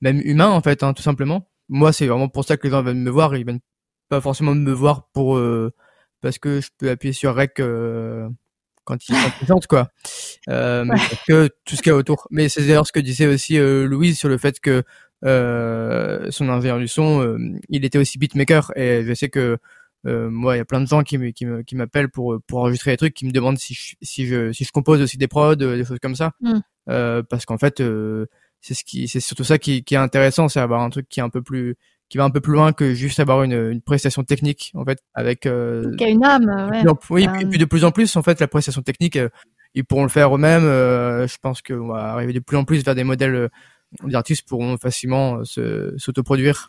même humain en fait, hein, tout simplement. Moi, c'est vraiment pour ça que les gens viennent me voir. Ils viennent pas forcément me voir pour parce que je peux appuyer sur rec quand il présente quoi. Euh, que tout ce qu'il y a autour. Mais c'est d'ailleurs ce que disait aussi euh, Louise sur le fait que euh, son ingénieur du son, euh, il était aussi beatmaker et je sais que moi, il y a plein de gens qui me, qui me, qui m'appellent pour pour enregistrer des trucs, qui me demandent si je, si je si je compose aussi des prods, des choses comme ça, mm. parce qu'en fait, c'est ce qui c'est surtout ça qui, qui est intéressant, c'est avoir un truc qui est un peu plus qui va un peu plus loin que juste avoir une, une prestation technique en fait avec
euh, qui a une âme ouais.
oui et puis de plus en plus en fait la prestation technique euh, ils pourront le faire eux-mêmes euh, je pense qu'on va arriver de plus en plus vers des modèles euh, d'artistes pourront facilement se s'autoproduire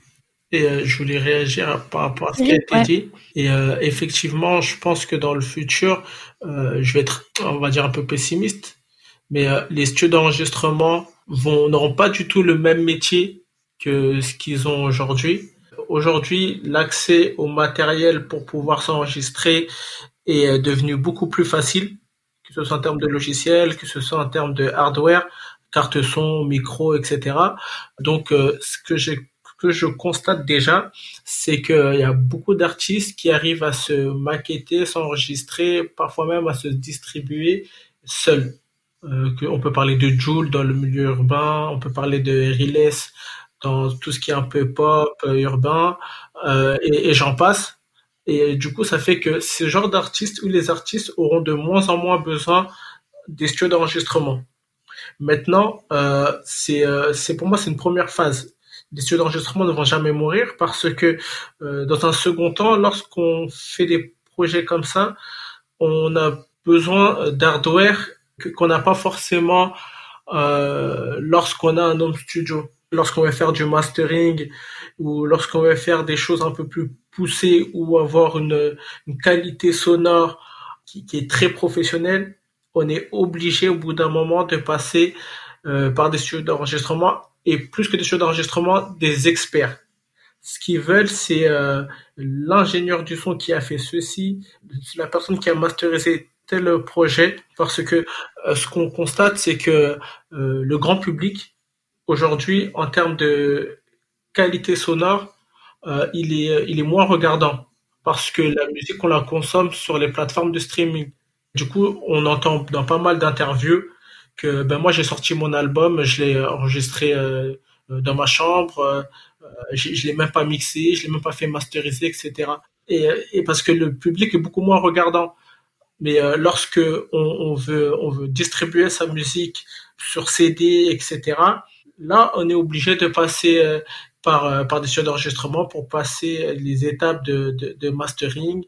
et je voulais réagir par rapport à ce qui a été dit. Et effectivement, je pense que dans le futur, je vais être, on va dire, un peu pessimiste, mais les studios d'enregistrement vont n'auront pas du tout le même métier que ce qu'ils ont aujourd'hui. Aujourd'hui, l'accès au matériel pour pouvoir s'enregistrer est devenu beaucoup plus facile, que ce soit en termes de logiciel, que ce soit en termes de hardware, carte son, micro, etc. Donc, euh, ce que j'ai que je constate déjà, c'est qu'il y a beaucoup d'artistes qui arrivent à se maqueter, s'enregistrer, parfois même à se distribuer seuls. Euh, on peut parler de Joule dans le milieu urbain, on peut parler de Riles dans tout ce qui est un peu pop, euh, urbain, euh, et, et j'en passe. Et du coup, ça fait que ce genre d'artistes ou les artistes auront de moins en moins besoin des studios d'enregistrement. Maintenant, euh, c'est euh, pour moi c'est une première phase. Les studios d'enregistrement ne vont jamais mourir parce que euh, dans un second temps, lorsqu'on fait des projets comme ça, on a besoin d'hardware qu'on n'a pas forcément euh, lorsqu'on a un home studio lorsqu'on va faire du mastering ou lorsqu'on va faire des choses un peu plus poussées ou avoir une, qualité sonore qui, est très professionnelle, on est obligé au bout d'un moment de passer euh, par des studios d'enregistrement et plus que des studios d'enregistrement, des experts. Ce qu'ils veulent, c'est euh, l'ingénieur du son qui a fait ceci, la personne qui a masterisé tel projet, parce que euh, ce qu'on constate, c'est que le grand public aujourd'hui, en termes de qualité sonore, euh, il, est, il est moins regardant parce que la musique, on la consomme sur les plateformes de streaming. Du coup, on entend dans pas mal d'interviews que ben moi j'ai sorti mon album, je l'ai enregistré euh, dans ma chambre, euh, je, je l'ai même pas mixé, je l'ai même pas fait masteriser, etc. Et, et, parce que le public est beaucoup moins regardant. Mais euh, lorsque on, on, veut on veut distribuer sa musique sur CD, etc là, on est obligé de passer euh, par, euh, par des studios d'enregistrement pour passer les étapes de, mastering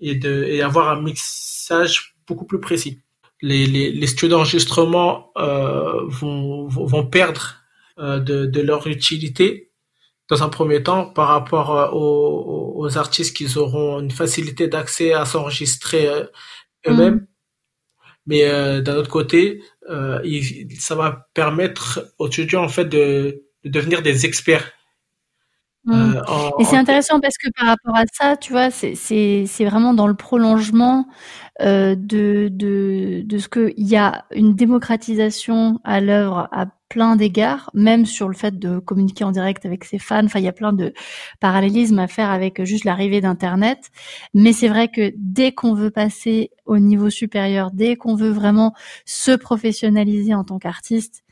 et, avoir un mixage beaucoup plus précis. Les, studios d'enregistrement euh, vont, perdre euh, de, leur utilité dans un premier temps par rapport aux, aux artistes qui auront une facilité d'accès à s'enregistrer eux-mêmes. Mm. Mais euh, d'un autre côté, euh, il, ça va permettre aux étudiants en fait de, de devenir des experts.
Mmh. Euh, et c'est intéressant parce que par rapport à ça, tu vois, c'est vraiment dans le prolongement de, de, de ce qu'il y a une démocratisation à l'œuvre à plein d'égards, même sur le fait de communiquer en direct avec ses fans. Enfin, il y a plein de parallélismes à faire avec juste l'arrivée d'Internet. Mais c'est vrai que dès qu'on veut passer au niveau supérieur, dès qu'on veut vraiment se professionnaliser en tant qu'artiste,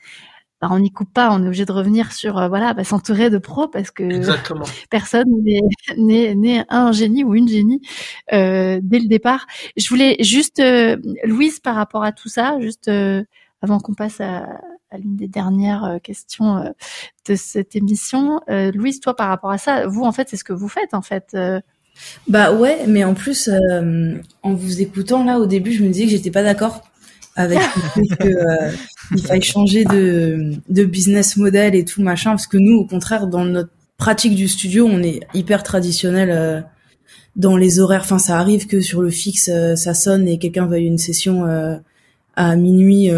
bah, on n'y coupe pas, on est obligé de revenir sur euh, voilà, bah, s'entourer de pros parce que personne n'est un génie ou une génie euh, dès le départ. Je voulais juste, euh, Louise, par rapport à tout ça, juste avant qu'on passe à, à l'une des dernières questions de cette émission, Louise, toi, par rapport à ça, vous, en fait, c'est ce que vous faites, en fait.
Bah ouais, mais en plus, en vous écoutant là au début, je me disais que j'étais pas d'accord avec le fait qu'il euh, faille changer de, de business model et tout machin, parce que nous, au contraire, dans notre pratique du studio, on est hyper traditionnel euh, dans les horaires. Enfin, ça arrive que sur le fixe, euh, ça sonne et quelqu'un veuille une session à minuit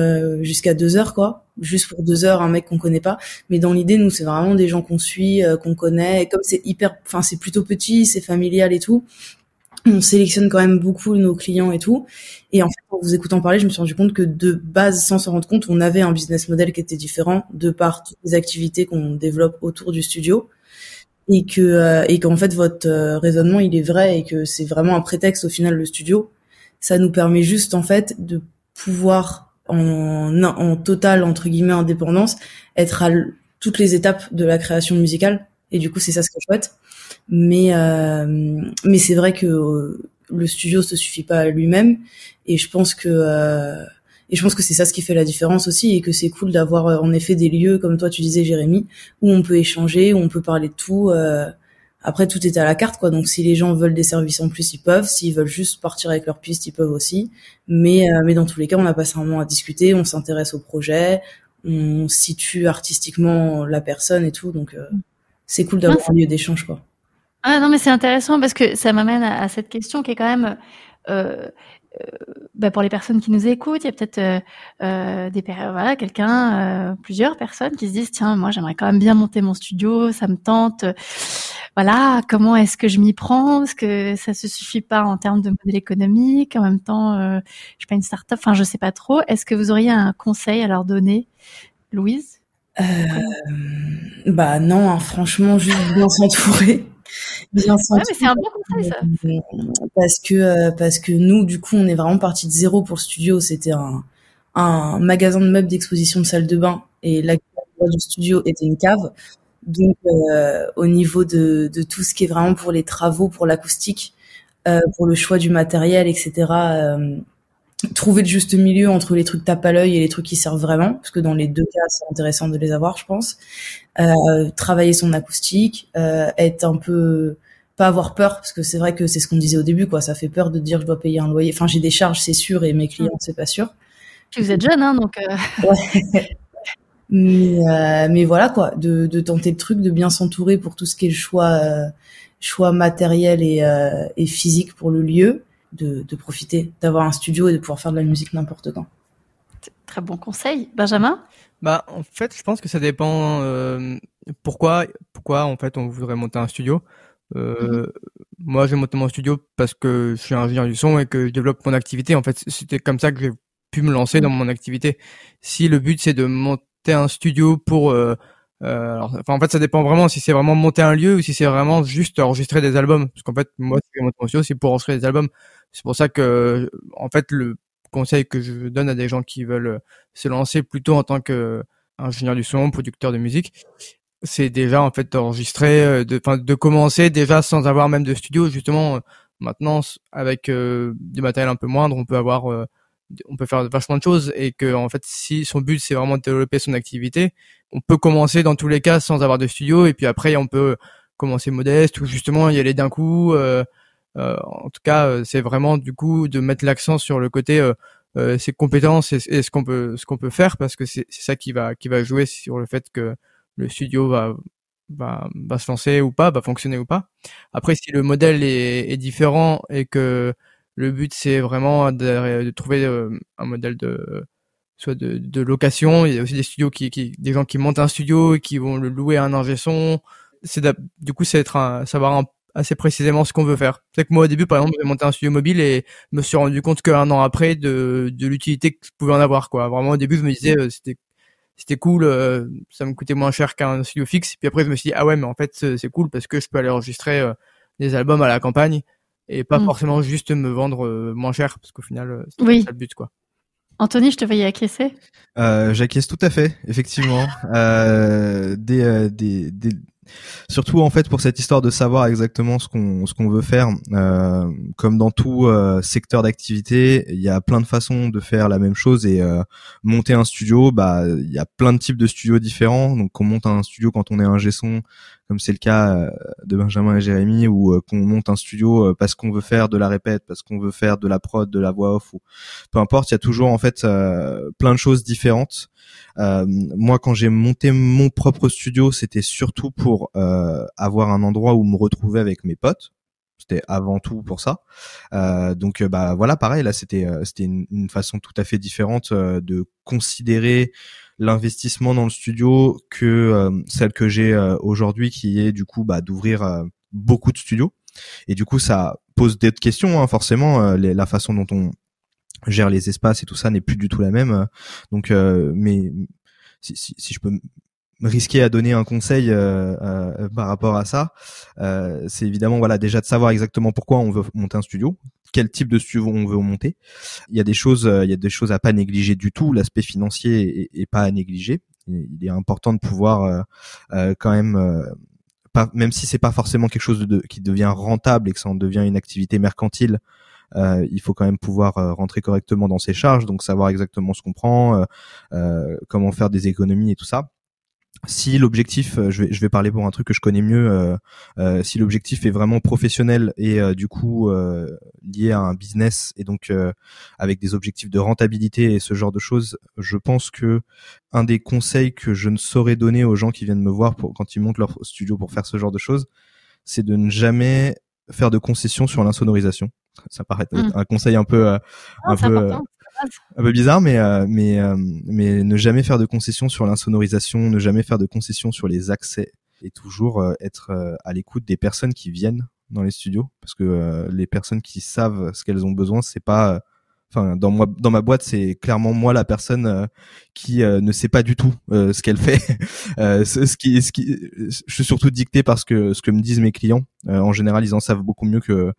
jusqu'à deux heures, quoi. Juste pour deux heures, un mec qu'on connaît pas. Mais dans l'idée, nous, c'est vraiment des gens qu'on suit, qu'on connaît. Et comme c'est hyper, enfin, c'est plutôt petit, c'est familial et tout on sélectionne quand même beaucoup nos clients et tout. Et en fait, en vous écoutant parler, je me suis rendu compte que de base, sans s'en rendre compte, on avait un business model qui était différent de par toutes les activités qu'on développe autour du studio. Et que euh, et qu'en fait votre euh, raisonnement il est vrai et que c'est vraiment un prétexte au final le studio. Ça nous permet juste en fait de pouvoir en, en totale entre guillemets indépendance être à toutes les étapes de la création musicale. Et du coup c'est ça ce que je souhaite. Mais euh, mais c'est vrai que euh, le studio se suffit pas à lui-même et je pense que euh, et je pense que c'est ça ce qui fait la différence aussi et que c'est cool d'avoir en effet des lieux comme toi tu disais Jérémy où on peut échanger, où on peut parler de tout. Après tout est à la carte quoi. Donc si les gens veulent des services en plus ils peuvent, s'ils veulent juste partir avec leur piste ils peuvent aussi. Mais mais dans tous les cas on a passé un moment à discuter, on s'intéresse au projet, on situe artistiquement la personne et tout. Donc c'est cool d'avoir un lieu d'échange quoi.
Ah non, mais c'est intéressant parce que ça m'amène à, cette question qui est quand même euh, euh, bah pour les personnes qui nous écoutent, il y a peut-être euh, euh des voilà quelqu'un, euh, plusieurs personnes qui se disent tiens moi j'aimerais quand même bien monter mon studio, ça me tente. Voilà comment est-ce que je m'y prends? Parce que ça se suffit pas en termes de modèle économique. En même temps, je suis pas une start-up. Enfin je sais pas trop. Est-ce que vous auriez un conseil à leur donner, Louise?
Euh, Bah non, hein, franchement juste bien s'entourer.
Bien ouais, mais c'est un bon conseil ça.
Parce que euh, parce que nous du coup on est vraiment parti de zéro pour le studio. C'était un un magasin de meubles d'exposition de salle de bain et la du studio était une cave. Donc euh, au niveau de, de tout ce qui est vraiment pour les travaux, pour l'acoustique, euh, pour le choix du matériel, etc. Euh, trouver le juste milieu entre les trucs tape à l'œil et les trucs qui servent vraiment, parce que dans les deux cas, c'est intéressant de les avoir, je pense. Euh, travailler son acoustique, euh, être un peu pas avoir peur, parce que c'est vrai que c'est ce qu'on disait au début, quoi. Ça fait peur de dire je dois payer un loyer. Enfin, j'ai des charges, c'est sûr, et mes clients, c'est pas sûr.
Puis vous êtes jeune, hein, donc. Euh...
Ouais. mais, euh, mais voilà, quoi, de, de tenter le truc, de bien s'entourer pour tout ce qui est le choix, euh, choix matériel et, euh, et physique pour le lieu de, de profiter d'avoir un studio et de pouvoir faire de la musique n'importe quand.
Très bon conseil, Benjamin?
Bah en fait, je pense que ça dépend. Euh, pourquoi, pourquoi en fait on voudrait monter un studio. Euh, mhm. Moi, j'ai monté mon studio parce que je suis ingénieur du son et que je développe mon activité. En fait, c'était comme ça que j'ai pu me lancer dans mon activité. Si le but c'est de monter un studio pour euh, euh, enfin, en fait, ça dépend vraiment si c'est vraiment monter un lieu ou si c'est vraiment juste enregistrer des albums. Parce qu'en fait, moi, si mon studio, c'est pour enregistrer des albums. C'est pour ça que, en fait, le conseil que je donne à des gens qui veulent se lancer plutôt en tant que ingénieur du son, producteur de musique, c'est déjà en fait d'enregistrer, euh, de, de commencer déjà sans avoir même de studio. Justement, maintenant, avec euh, du matériel un peu moindre, on peut avoir euh, on peut faire vachement de choses et que en fait si son but c'est vraiment de développer son activité on peut commencer dans tous les cas sans avoir de studio et puis après on peut commencer modeste ou justement y aller d'un coup euh, euh, en tout cas euh, c'est vraiment du coup de mettre l'accent sur le côté euh, ses compétences et, ce qu'on peut ce qu'on peut faire parce que c'est ça qui va qui va jouer sur le fait que le studio va va, va se lancer ou pas va fonctionner ou pas. Après si le modèle est, est différent et que le but, c'est vraiment de, trouver euh, un modèle de soit de, location. Il y a aussi des studios qui, qui, des gens qui montent un studio et qui vont le louer à un ingé son. Du coup, c'est être un, savoir assez précisément ce qu'on veut faire. C'est que moi au début, par exemple, j'ai monté un studio mobile et me suis rendu compte qu'un an après de, de l'utilité que je pouvais en avoir. Quoi. Vraiment au début, je me disais euh, c'était c'était cool, euh, ça me coûtait moins cher qu'un studio fixe. Puis après, je me suis dit ah ouais, mais en fait c'est cool parce que je peux aller enregistrer des albums à la campagne et pas mm. forcément juste me vendre euh, moins cher parce qu'au final euh, c'est
oui.
ça le but quoi.
Anthony, je te voyais acquiescer?
Euh, J'acquiesce tout à fait, effectivement. euh, des, euh, des, des, surtout en fait pour cette histoire de savoir exactement ce qu'on ce qu'on veut faire. Euh, comme dans tout euh, secteur d'activité, il y a plein de façons de faire la même chose et euh, monter un studio, bah il y a plein de types de studios différents. Donc on monte un studio quand on est un son comme c'est le cas euh, de Benjamin et Jérémy, ou euh, qu'on monte un studio parce qu'on veut faire de la répète, parce qu'on veut faire de la prod, de la voix off, ou peu importe. Il y a toujours en fait plein de choses différentes. Euh, moi, quand j'ai monté mon propre studio, c'était surtout pour euh, avoir un endroit où me retrouver avec mes potes. C'était avant tout pour ça. Euh, donc, bah voilà, pareil. Là, c'était c'était une, une, façon tout à fait différente de considérer l'investissement dans le studio que celle que j'ai aujourd'hui, qui est du coup bah, d'ouvrir beaucoup de studios. Et du coup, ça pose des questions, hein, forcément, la façon dont on gère les espaces et tout ça n'est plus du tout la même. Donc, euh, mais si, si, si, je peux risquer à donner un conseil euh, euh, par rapport à ça, euh, c'est évidemment voilà déjà de savoir exactement pourquoi on veut monter un studio, quel type de studio on veut monter. Il y a des choses, il y a des choses à pas négliger du tout. L'aspect financier est, pas à négliger. Il est important de pouvoir quand même pas, même si c'est pas forcément quelque chose de, qui devient rentable et que ça en devient une activité mercantile, euh, il faut quand même pouvoir euh, rentrer correctement dans ses charges, donc savoir exactement ce qu'on prend, euh, comment faire des économies et tout ça si l'objectif, je vais, je vais parler pour un truc que je connais mieux, euh, si l'objectif est vraiment professionnel et du coup lié à un business et donc avec des objectifs de rentabilité et ce genre de choses, je pense que un des conseils que je ne saurais donner aux gens qui viennent me voir pour, quand ils montent leur studio pour faire ce genre de choses, c'est de ne jamais faire de concessions sur l'insonorisation. Ça paraît être hmm. un conseil un peu, euh, un peu, euh, un peu bizarre, mais euh, mais mais ne jamais faire de concessions sur l'insonorisation, ne jamais faire de concessions sur les accès et toujours être à l'écoute des personnes qui viennent dans les studios parce que les personnes qui savent ce qu'elles ont besoin, c'est pas enfin dans moi dans ma boîte c'est clairement moi la personne euh, qui euh, ne sait pas du tout euh, ce qu'elle fait. Ce, qui ce qui je suis surtout dicté parce que ce que me disent mes clients. En général ils en savent beaucoup mieux que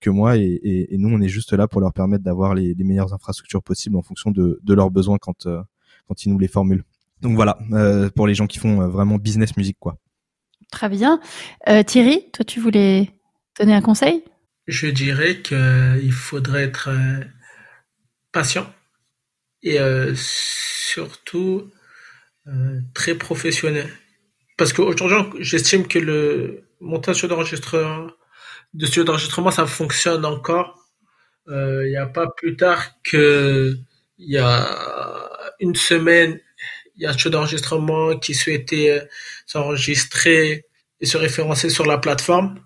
que moi et, et, et nous on est juste là pour leur permettre d'avoir les, les, meilleures infrastructures possibles en fonction de, de leurs besoins quand quand ils nous les formulent. Donc voilà pour les gens qui font vraiment business musique quoi.
Très bien. Thierry toi tu voulais donner un conseil?
Je dirais qu'il faudrait être patient et euh, surtout euh, très professionnel. Parce qu'aujourd'hui, j'estime que le montage d'enregistrement, de studio d'enregistrement, ça fonctionne encore. Euh, il n'y a pas plus tard que il y a une semaine, il y a un studio d'enregistrement qui souhaitait s'enregistrer et se référencer sur la plateforme.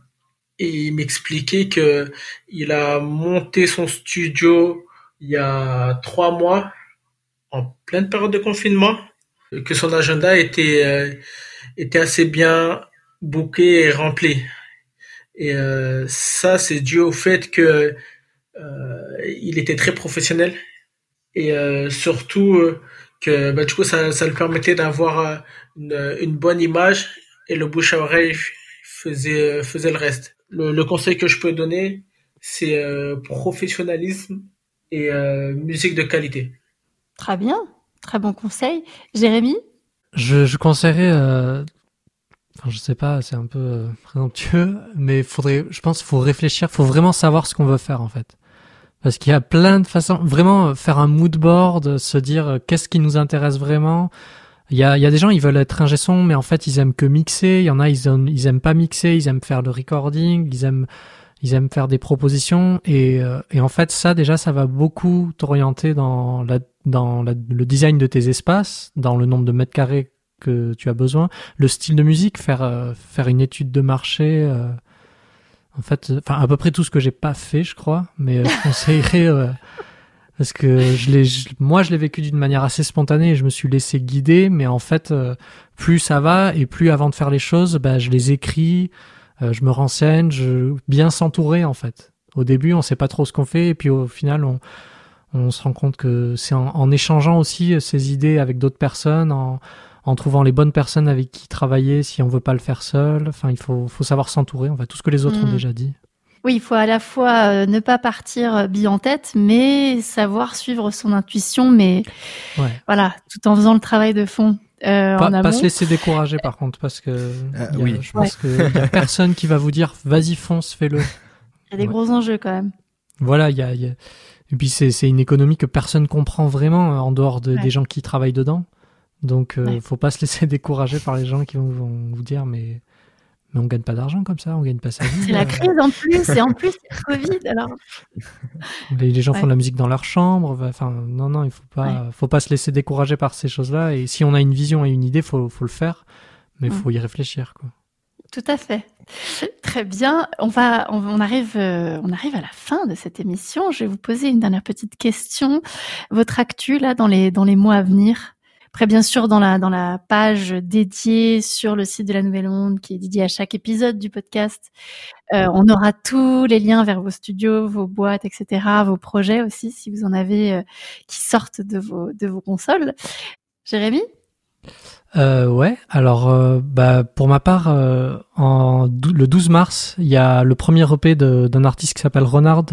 Et il m'expliquait que il a monté son studio il y a trois mois, en pleine période de confinement, que son agenda était, euh, était assez bien bouqué et rempli. Et euh, ça, c'est dû au fait que euh, il était très professionnel et surtout que bah, du coup ça, ça le permettait d'avoir une, une, bonne image et le bouche à oreille faisait faisait le reste. Le, le conseil que je peux donner, c'est professionnalisme et euh, musique de qualité.
Très bien, très bon conseil. Jérémy?
Je, je conseillerais, euh, enfin je sais pas, c'est un peu euh, présomptueux, mais faudrait, je pense, qu'il faut réfléchir, faut vraiment savoir ce qu'on veut faire en fait. Parce qu'il y a plein de façons, vraiment faire un mood board, se dire qu'est-ce qui nous intéresse vraiment. Il y a, il y a des gens, ils veulent être ingé son, mais en fait, ils aiment que mixer. Il y en a, ils, aiment, ils aiment pas mixer, ils aiment faire le recording, ils aiment ils aiment faire des propositions et, euh, et en fait ça déjà ça va beaucoup t'orienter dans la dans le design de tes espaces, dans le nombre de mètres carrés que tu as besoin, le style de musique, faire euh, faire une étude de marché. Euh, en fait, enfin à peu près tout ce que j'ai pas fait, je crois, mais je conseillerais parce que je l'ai, moi je l'ai vécu d'une manière assez spontanée et je me suis laissé guider, mais en fait plus ça va et plus avant de faire les choses, bah, je les écris. Euh, je me renseigne, je bien s'entourer en fait. Au début, on sait pas trop ce qu'on fait, et puis au final, on, on se rend compte que c'est en, en, échangeant aussi ces idées avec d'autres personnes, en, en, trouvant les bonnes personnes avec qui travailler si on veut pas le faire seul. Enfin, il faut, faut savoir s'entourer. On va tout ce que les autres ont mmh. déjà dit.
Oui, il faut à la fois ne pas partir bille en tête, mais savoir suivre son intuition, mais voilà, tout en faisant le travail de fond.
Euh, pas, pas se laisser décourager par contre, parce que oui. je pense qu'il y a personne qui va vous dire vas-y fonce, fais-le.
Il y a des gros enjeux quand même.
Voilà, il y a, y a... et puis c'est une économie que personne comprend vraiment en dehors de, des gens qui travaillent dedans. Donc, euh, faut pas se laisser décourager par les gens qui vont, vous dire, mais, mais on gagne pas d'argent comme ça, on gagne pas sa vie.
C'est la euh. crise en plus, et en plus, c'est Covid, alors.
Les, gens font de la musique dans leur chambre. Enfin, non, non, il faut pas, faut pas se laisser décourager par ces choses-là. Et si on a une vision et une idée, faut, faut le faire, mais il faut y réfléchir, quoi.
Tout à fait. Très bien. On va, on, arrive, euh, on arrive à la fin de cette émission. Je vais vous poser une dernière petite question. Votre actu là dans les dans les mois à venir? Après, bien sûr, dans la, dans la page dédiée sur le site de la Nouvelle Monde, qui est dédiée à chaque épisode du podcast, euh, on aura tous les liens vers vos studios, vos boîtes, etc., vos projets aussi, si vous en avez euh, qui sortent de vos, de vos consoles. Jérémy?
Euh, ouais, alors euh, bah, pour ma part, le 12 mars, il y a le premier EP d'un artiste qui s'appelle Renard,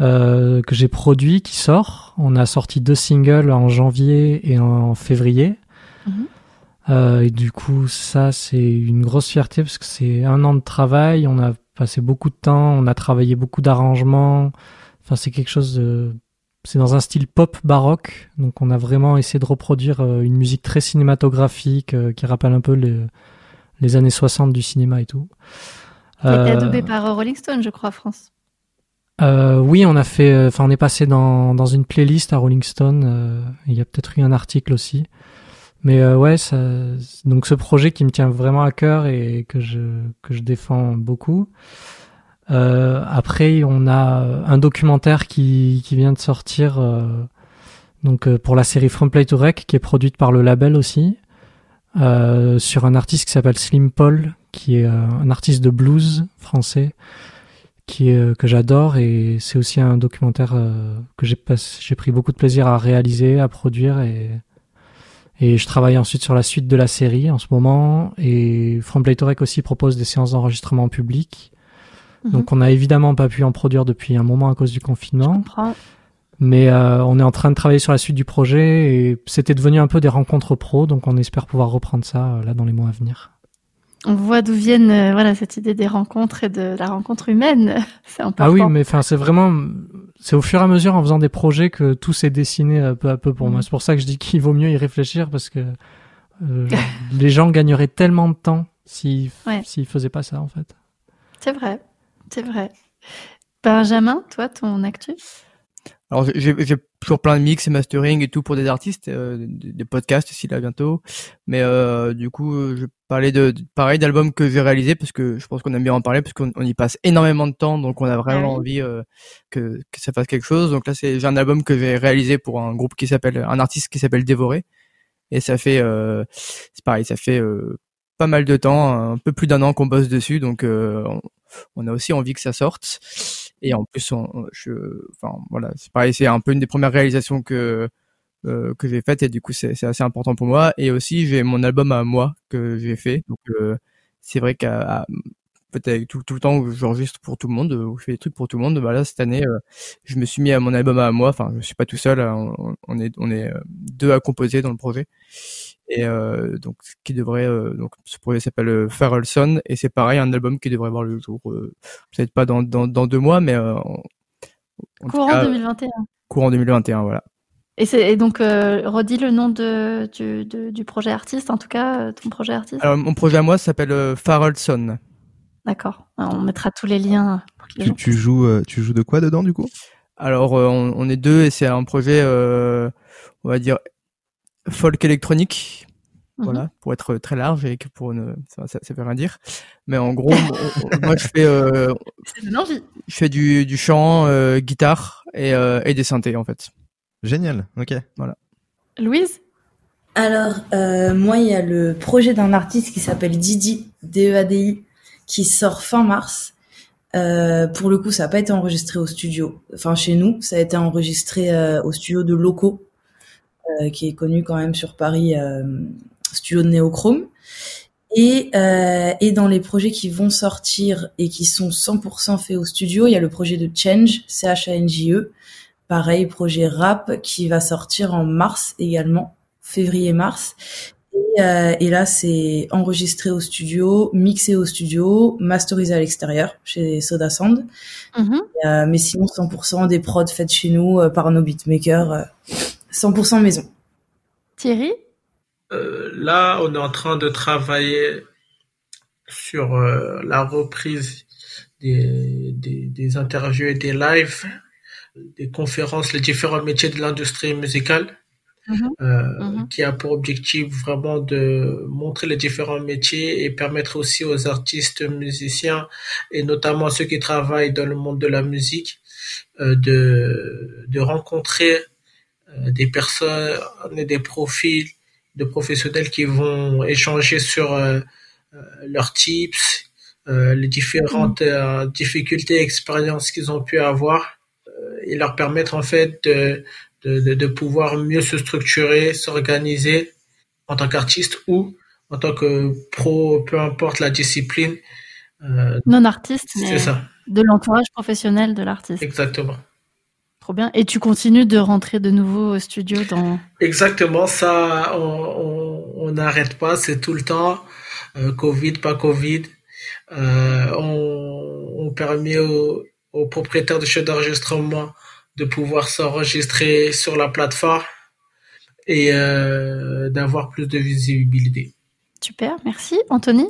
euh, que j'ai produit qui sort. On a sorti deux singles en janvier et en février. Mhm. Euh, et du coup, ça, c'est une grosse fierté parce que c'est un an de travail. On a passé beaucoup de temps, on a travaillé beaucoup d'arrangements. Enfin, c'est quelque chose de. C'est dans un style pop baroque. Donc, on a vraiment essayé de reproduire euh, une musique très cinématographique qui rappelle un peu les, les années 60 du cinéma et tout.
Qui a été adoubé par Rolling Stone, je crois, France.
Euh, oui, on a fait, euh, enfin, on est passé dans, dans une playlist à Rolling Stone. Euh, il y a peut-être eu un article aussi. Mais euh, ouais, donc ce projet qui me tient vraiment à cœur et que je que je défends beaucoup. après, on a un documentaire qui qui vient de sortir, donc pour la série From Play to Rec, qui est produite par le label aussi, sur un artiste qui s'appelle Slim Paul, qui est un artiste de blues français qui est, euh, que j'adore et c'est aussi un documentaire euh, que j'ai j'ai pris beaucoup de plaisir à réaliser, à produire et et je travaille ensuite sur la suite de la série en ce moment et From Playtorek aussi propose des séances d'enregistrement public. Mhm. Donc on n'a évidemment pas pu en produire depuis un moment à cause du confinement. Mais euh, on est en train de travailler sur la suite du projet et c'était devenu un peu des rencontres pro, donc on espère pouvoir reprendre ça là dans les mois à venir
on voit d'où viennent euh, voilà cette idée des rencontres et de la rencontre humaine. c'est important.
Ah oui, mais enfin c'est vraiment c'est au fur et à mesure en faisant des projets que tout s'est dessiné euh, peu à peu pour moi. Mm. C'est pour ça que je dis qu'il vaut mieux y réfléchir parce que euh, les gens gagneraient tellement de temps s'ils s'ils faisaient pas ça en fait.
C'est vrai, c'est vrai. Benjamin, toi, ton actu?
Alors j'ai toujours plein de mix et mastering et tout pour des artistes, euh, des, podcasts aussi là bientôt. Mais euh, du coup, je parlais de, de pareil d'albums que j'ai réalisé parce que je pense qu'on aime bien en parler parce qu'on y passe énormément de temps, donc on a vraiment ah envie euh, que, que ça fasse quelque chose. Donc là, c'est j'ai un album que j'ai réalisé pour un groupe qui s'appelle un artiste qui s'appelle Dévoré et ça fait euh, c'est pareil, ça fait euh, pas mal de temps, un peu plus d'un an qu'on bosse dessus, donc on, on a aussi envie que ça sorte. Et en plus, on, je, enfin voilà, c'est pareil, c'est un peu une des premières réalisations que euh, que j'ai faites et du coup c'est assez important pour moi. Et aussi j'ai mon album à moi que j'ai fait, donc euh, c'est vrai qu'à peut-être tout, tout le temps où j'enregistre pour tout le monde, où je fais des trucs pour tout le monde, bah là cette année euh, je me suis mis à mon album à moi. Enfin, je suis pas tout seul, hein, on, est on est deux à composer dans le projet. Et euh, donc qui devrait euh, donc ce projet s'appelle euh, Farrelson et c'est pareil un album qui devrait voir le jour peut-être pas dans, dans, dans deux mois mais en,
courant 2021
courant 2021 voilà
et, c'est, donc redis le nom de, du, du projet artiste en tout cas ton projet artiste
alors mon projet à moi s'appelle Farrelson
d'accord on mettra tous les liens
tu, tu joues tu joues de quoi dedans du coup?
Alors on, on, est deux et c'est un projet on va dire folk électronique. Mhm. Voilà, pour être très large et que pour ne, ça, ça, veut rien dire. Mais en gros, moi je fais, euh, je fais du, du chant, euh, guitare et, euh, et des synthés en fait.
Génial, ok.
Voilà.
Louise?
Alors, euh, moi il y a le projet d'un artiste qui s'appelle Didi, D-E-A-D-I, qui sort fin mars. Euh, pour le coup, ça n'a pas été enregistré au studio, enfin chez nous, ça a été enregistré euh, au studio de locaux euh, qui est connu quand même sur Paris, euh, studio de Néochrome. Et, euh, et dans les projets qui vont sortir et qui sont 100% faits au studio, il y a le projet de Change, C-H-A-N-J-E. Pareil, projet rap qui va sortir en mars également, février-mars. Et, euh, et, là, c'est enregistré au studio, mixé au studio, masterisé à l'extérieur chez Soda Sound. Mm-hmm. euh, mais sinon, 100% des prods faites chez nous euh, par nos beatmakers, 100% euh, maison.
Thierry?
Euh, Là, on est en train de travailler sur la reprise des, des, des interviews et des lives, des conférences, les différents métiers de l'industrie musicale. Mhm. Euh, mhm. qui a pour objectif vraiment de montrer les différents métiers et permettre aussi aux artistes musiciens et notamment ceux qui travaillent dans le monde de la musique euh, de, de rencontrer euh, des personnes et des profils de professionnels qui vont échanger sur leurs tips, les différentes mhm. difficultés et expériences qu'ils ont pu avoir et leur permettre en fait de, de, de, pouvoir mieux se structurer, s'organiser en tant qu'artiste ou en tant que pro, peu importe la discipline.
Euh, non artiste, mais ça. de l'entourage professionnel de l'artiste.
Exactement.
Trop bien. Et tu continues de rentrer de nouveau au studio dans.
Exactement, ça, on n'arrête pas, c'est tout le temps. Euh, Covid, pas Covid. Euh, on, on permet aux, aux propriétaires de chefs d'enregistrement de pouvoir s'enregistrer sur la plateforme et euh, d'avoir plus de visibilité.
Super, merci. Anthony?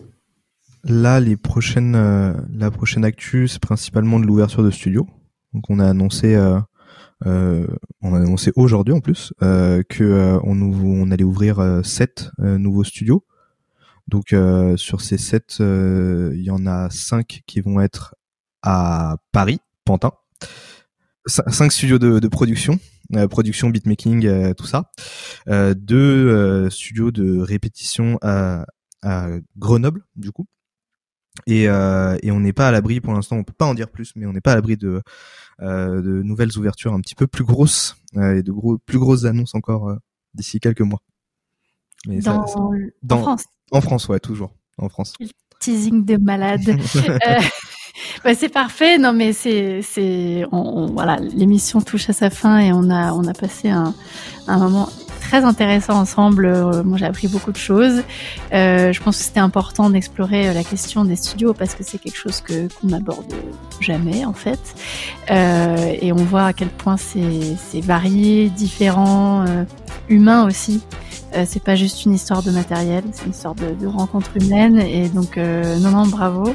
Là, les prochaines, euh, la prochaine actu, c'est principalement de l'ouverture de studio. Donc, on a annoncé, euh, on a annoncé aujourd'hui en plus que on, on allait ouvrir sept nouveaux studios. Donc, sur ces sept, il y en a cinq qui vont être à Paris, Pantin cinq studios de, de production, euh, production, beatmaking, euh, tout ça. Euh, deux studios de répétition à, à Grenoble, du coup. Et, et on n'est pas à l'abri pour l'instant, on peut pas en dire plus, mais on n'est pas à l'abri de, de nouvelles ouvertures un petit peu plus grosses et de gros, plus grosses annonces encore d'ici quelques mois.
Mais dans, dans, en France.
En France, ouais, toujours en France.
Teasing de malade. bah, c'est parfait. Non, mais c'est, c'est, on, voilà, l'émission touche à sa fin et on a, on a passé un, un moment très intéressant ensemble. Euh, moi, j'ai appris beaucoup de choses. Euh, je pense que c'était important d'explorer euh, la question des studios parce que c'est quelque chose que qu'on n'aborde jamais en fait. Euh, et on voit à quel point c'est, c'est varié, différent, euh, humain aussi. C'est pas juste une histoire de matériel, c'est une histoire de, de rencontre humaine. Et donc, non, non, bravo.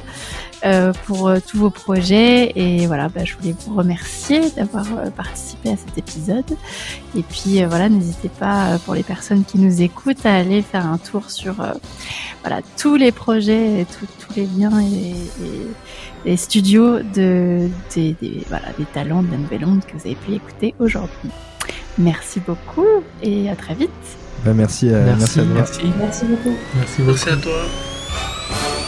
Euh, pour euh, tous vos projets. Et voilà, bah, je voulais vous remercier d'avoir euh, participé à cet épisode. Et puis voilà, n'hésitez pas pour les personnes qui nous écoutent à aller faire un tour sur voilà tous les projets, et tous les liens et, les studios de des, des, voilà des talents de la Nouvelle Onde que vous avez pu écouter aujourd'hui. Merci beaucoup et à très vite.
Bah, merci, merci,
merci,
à
merci.
Merci beaucoup.
Merci, merci à toi.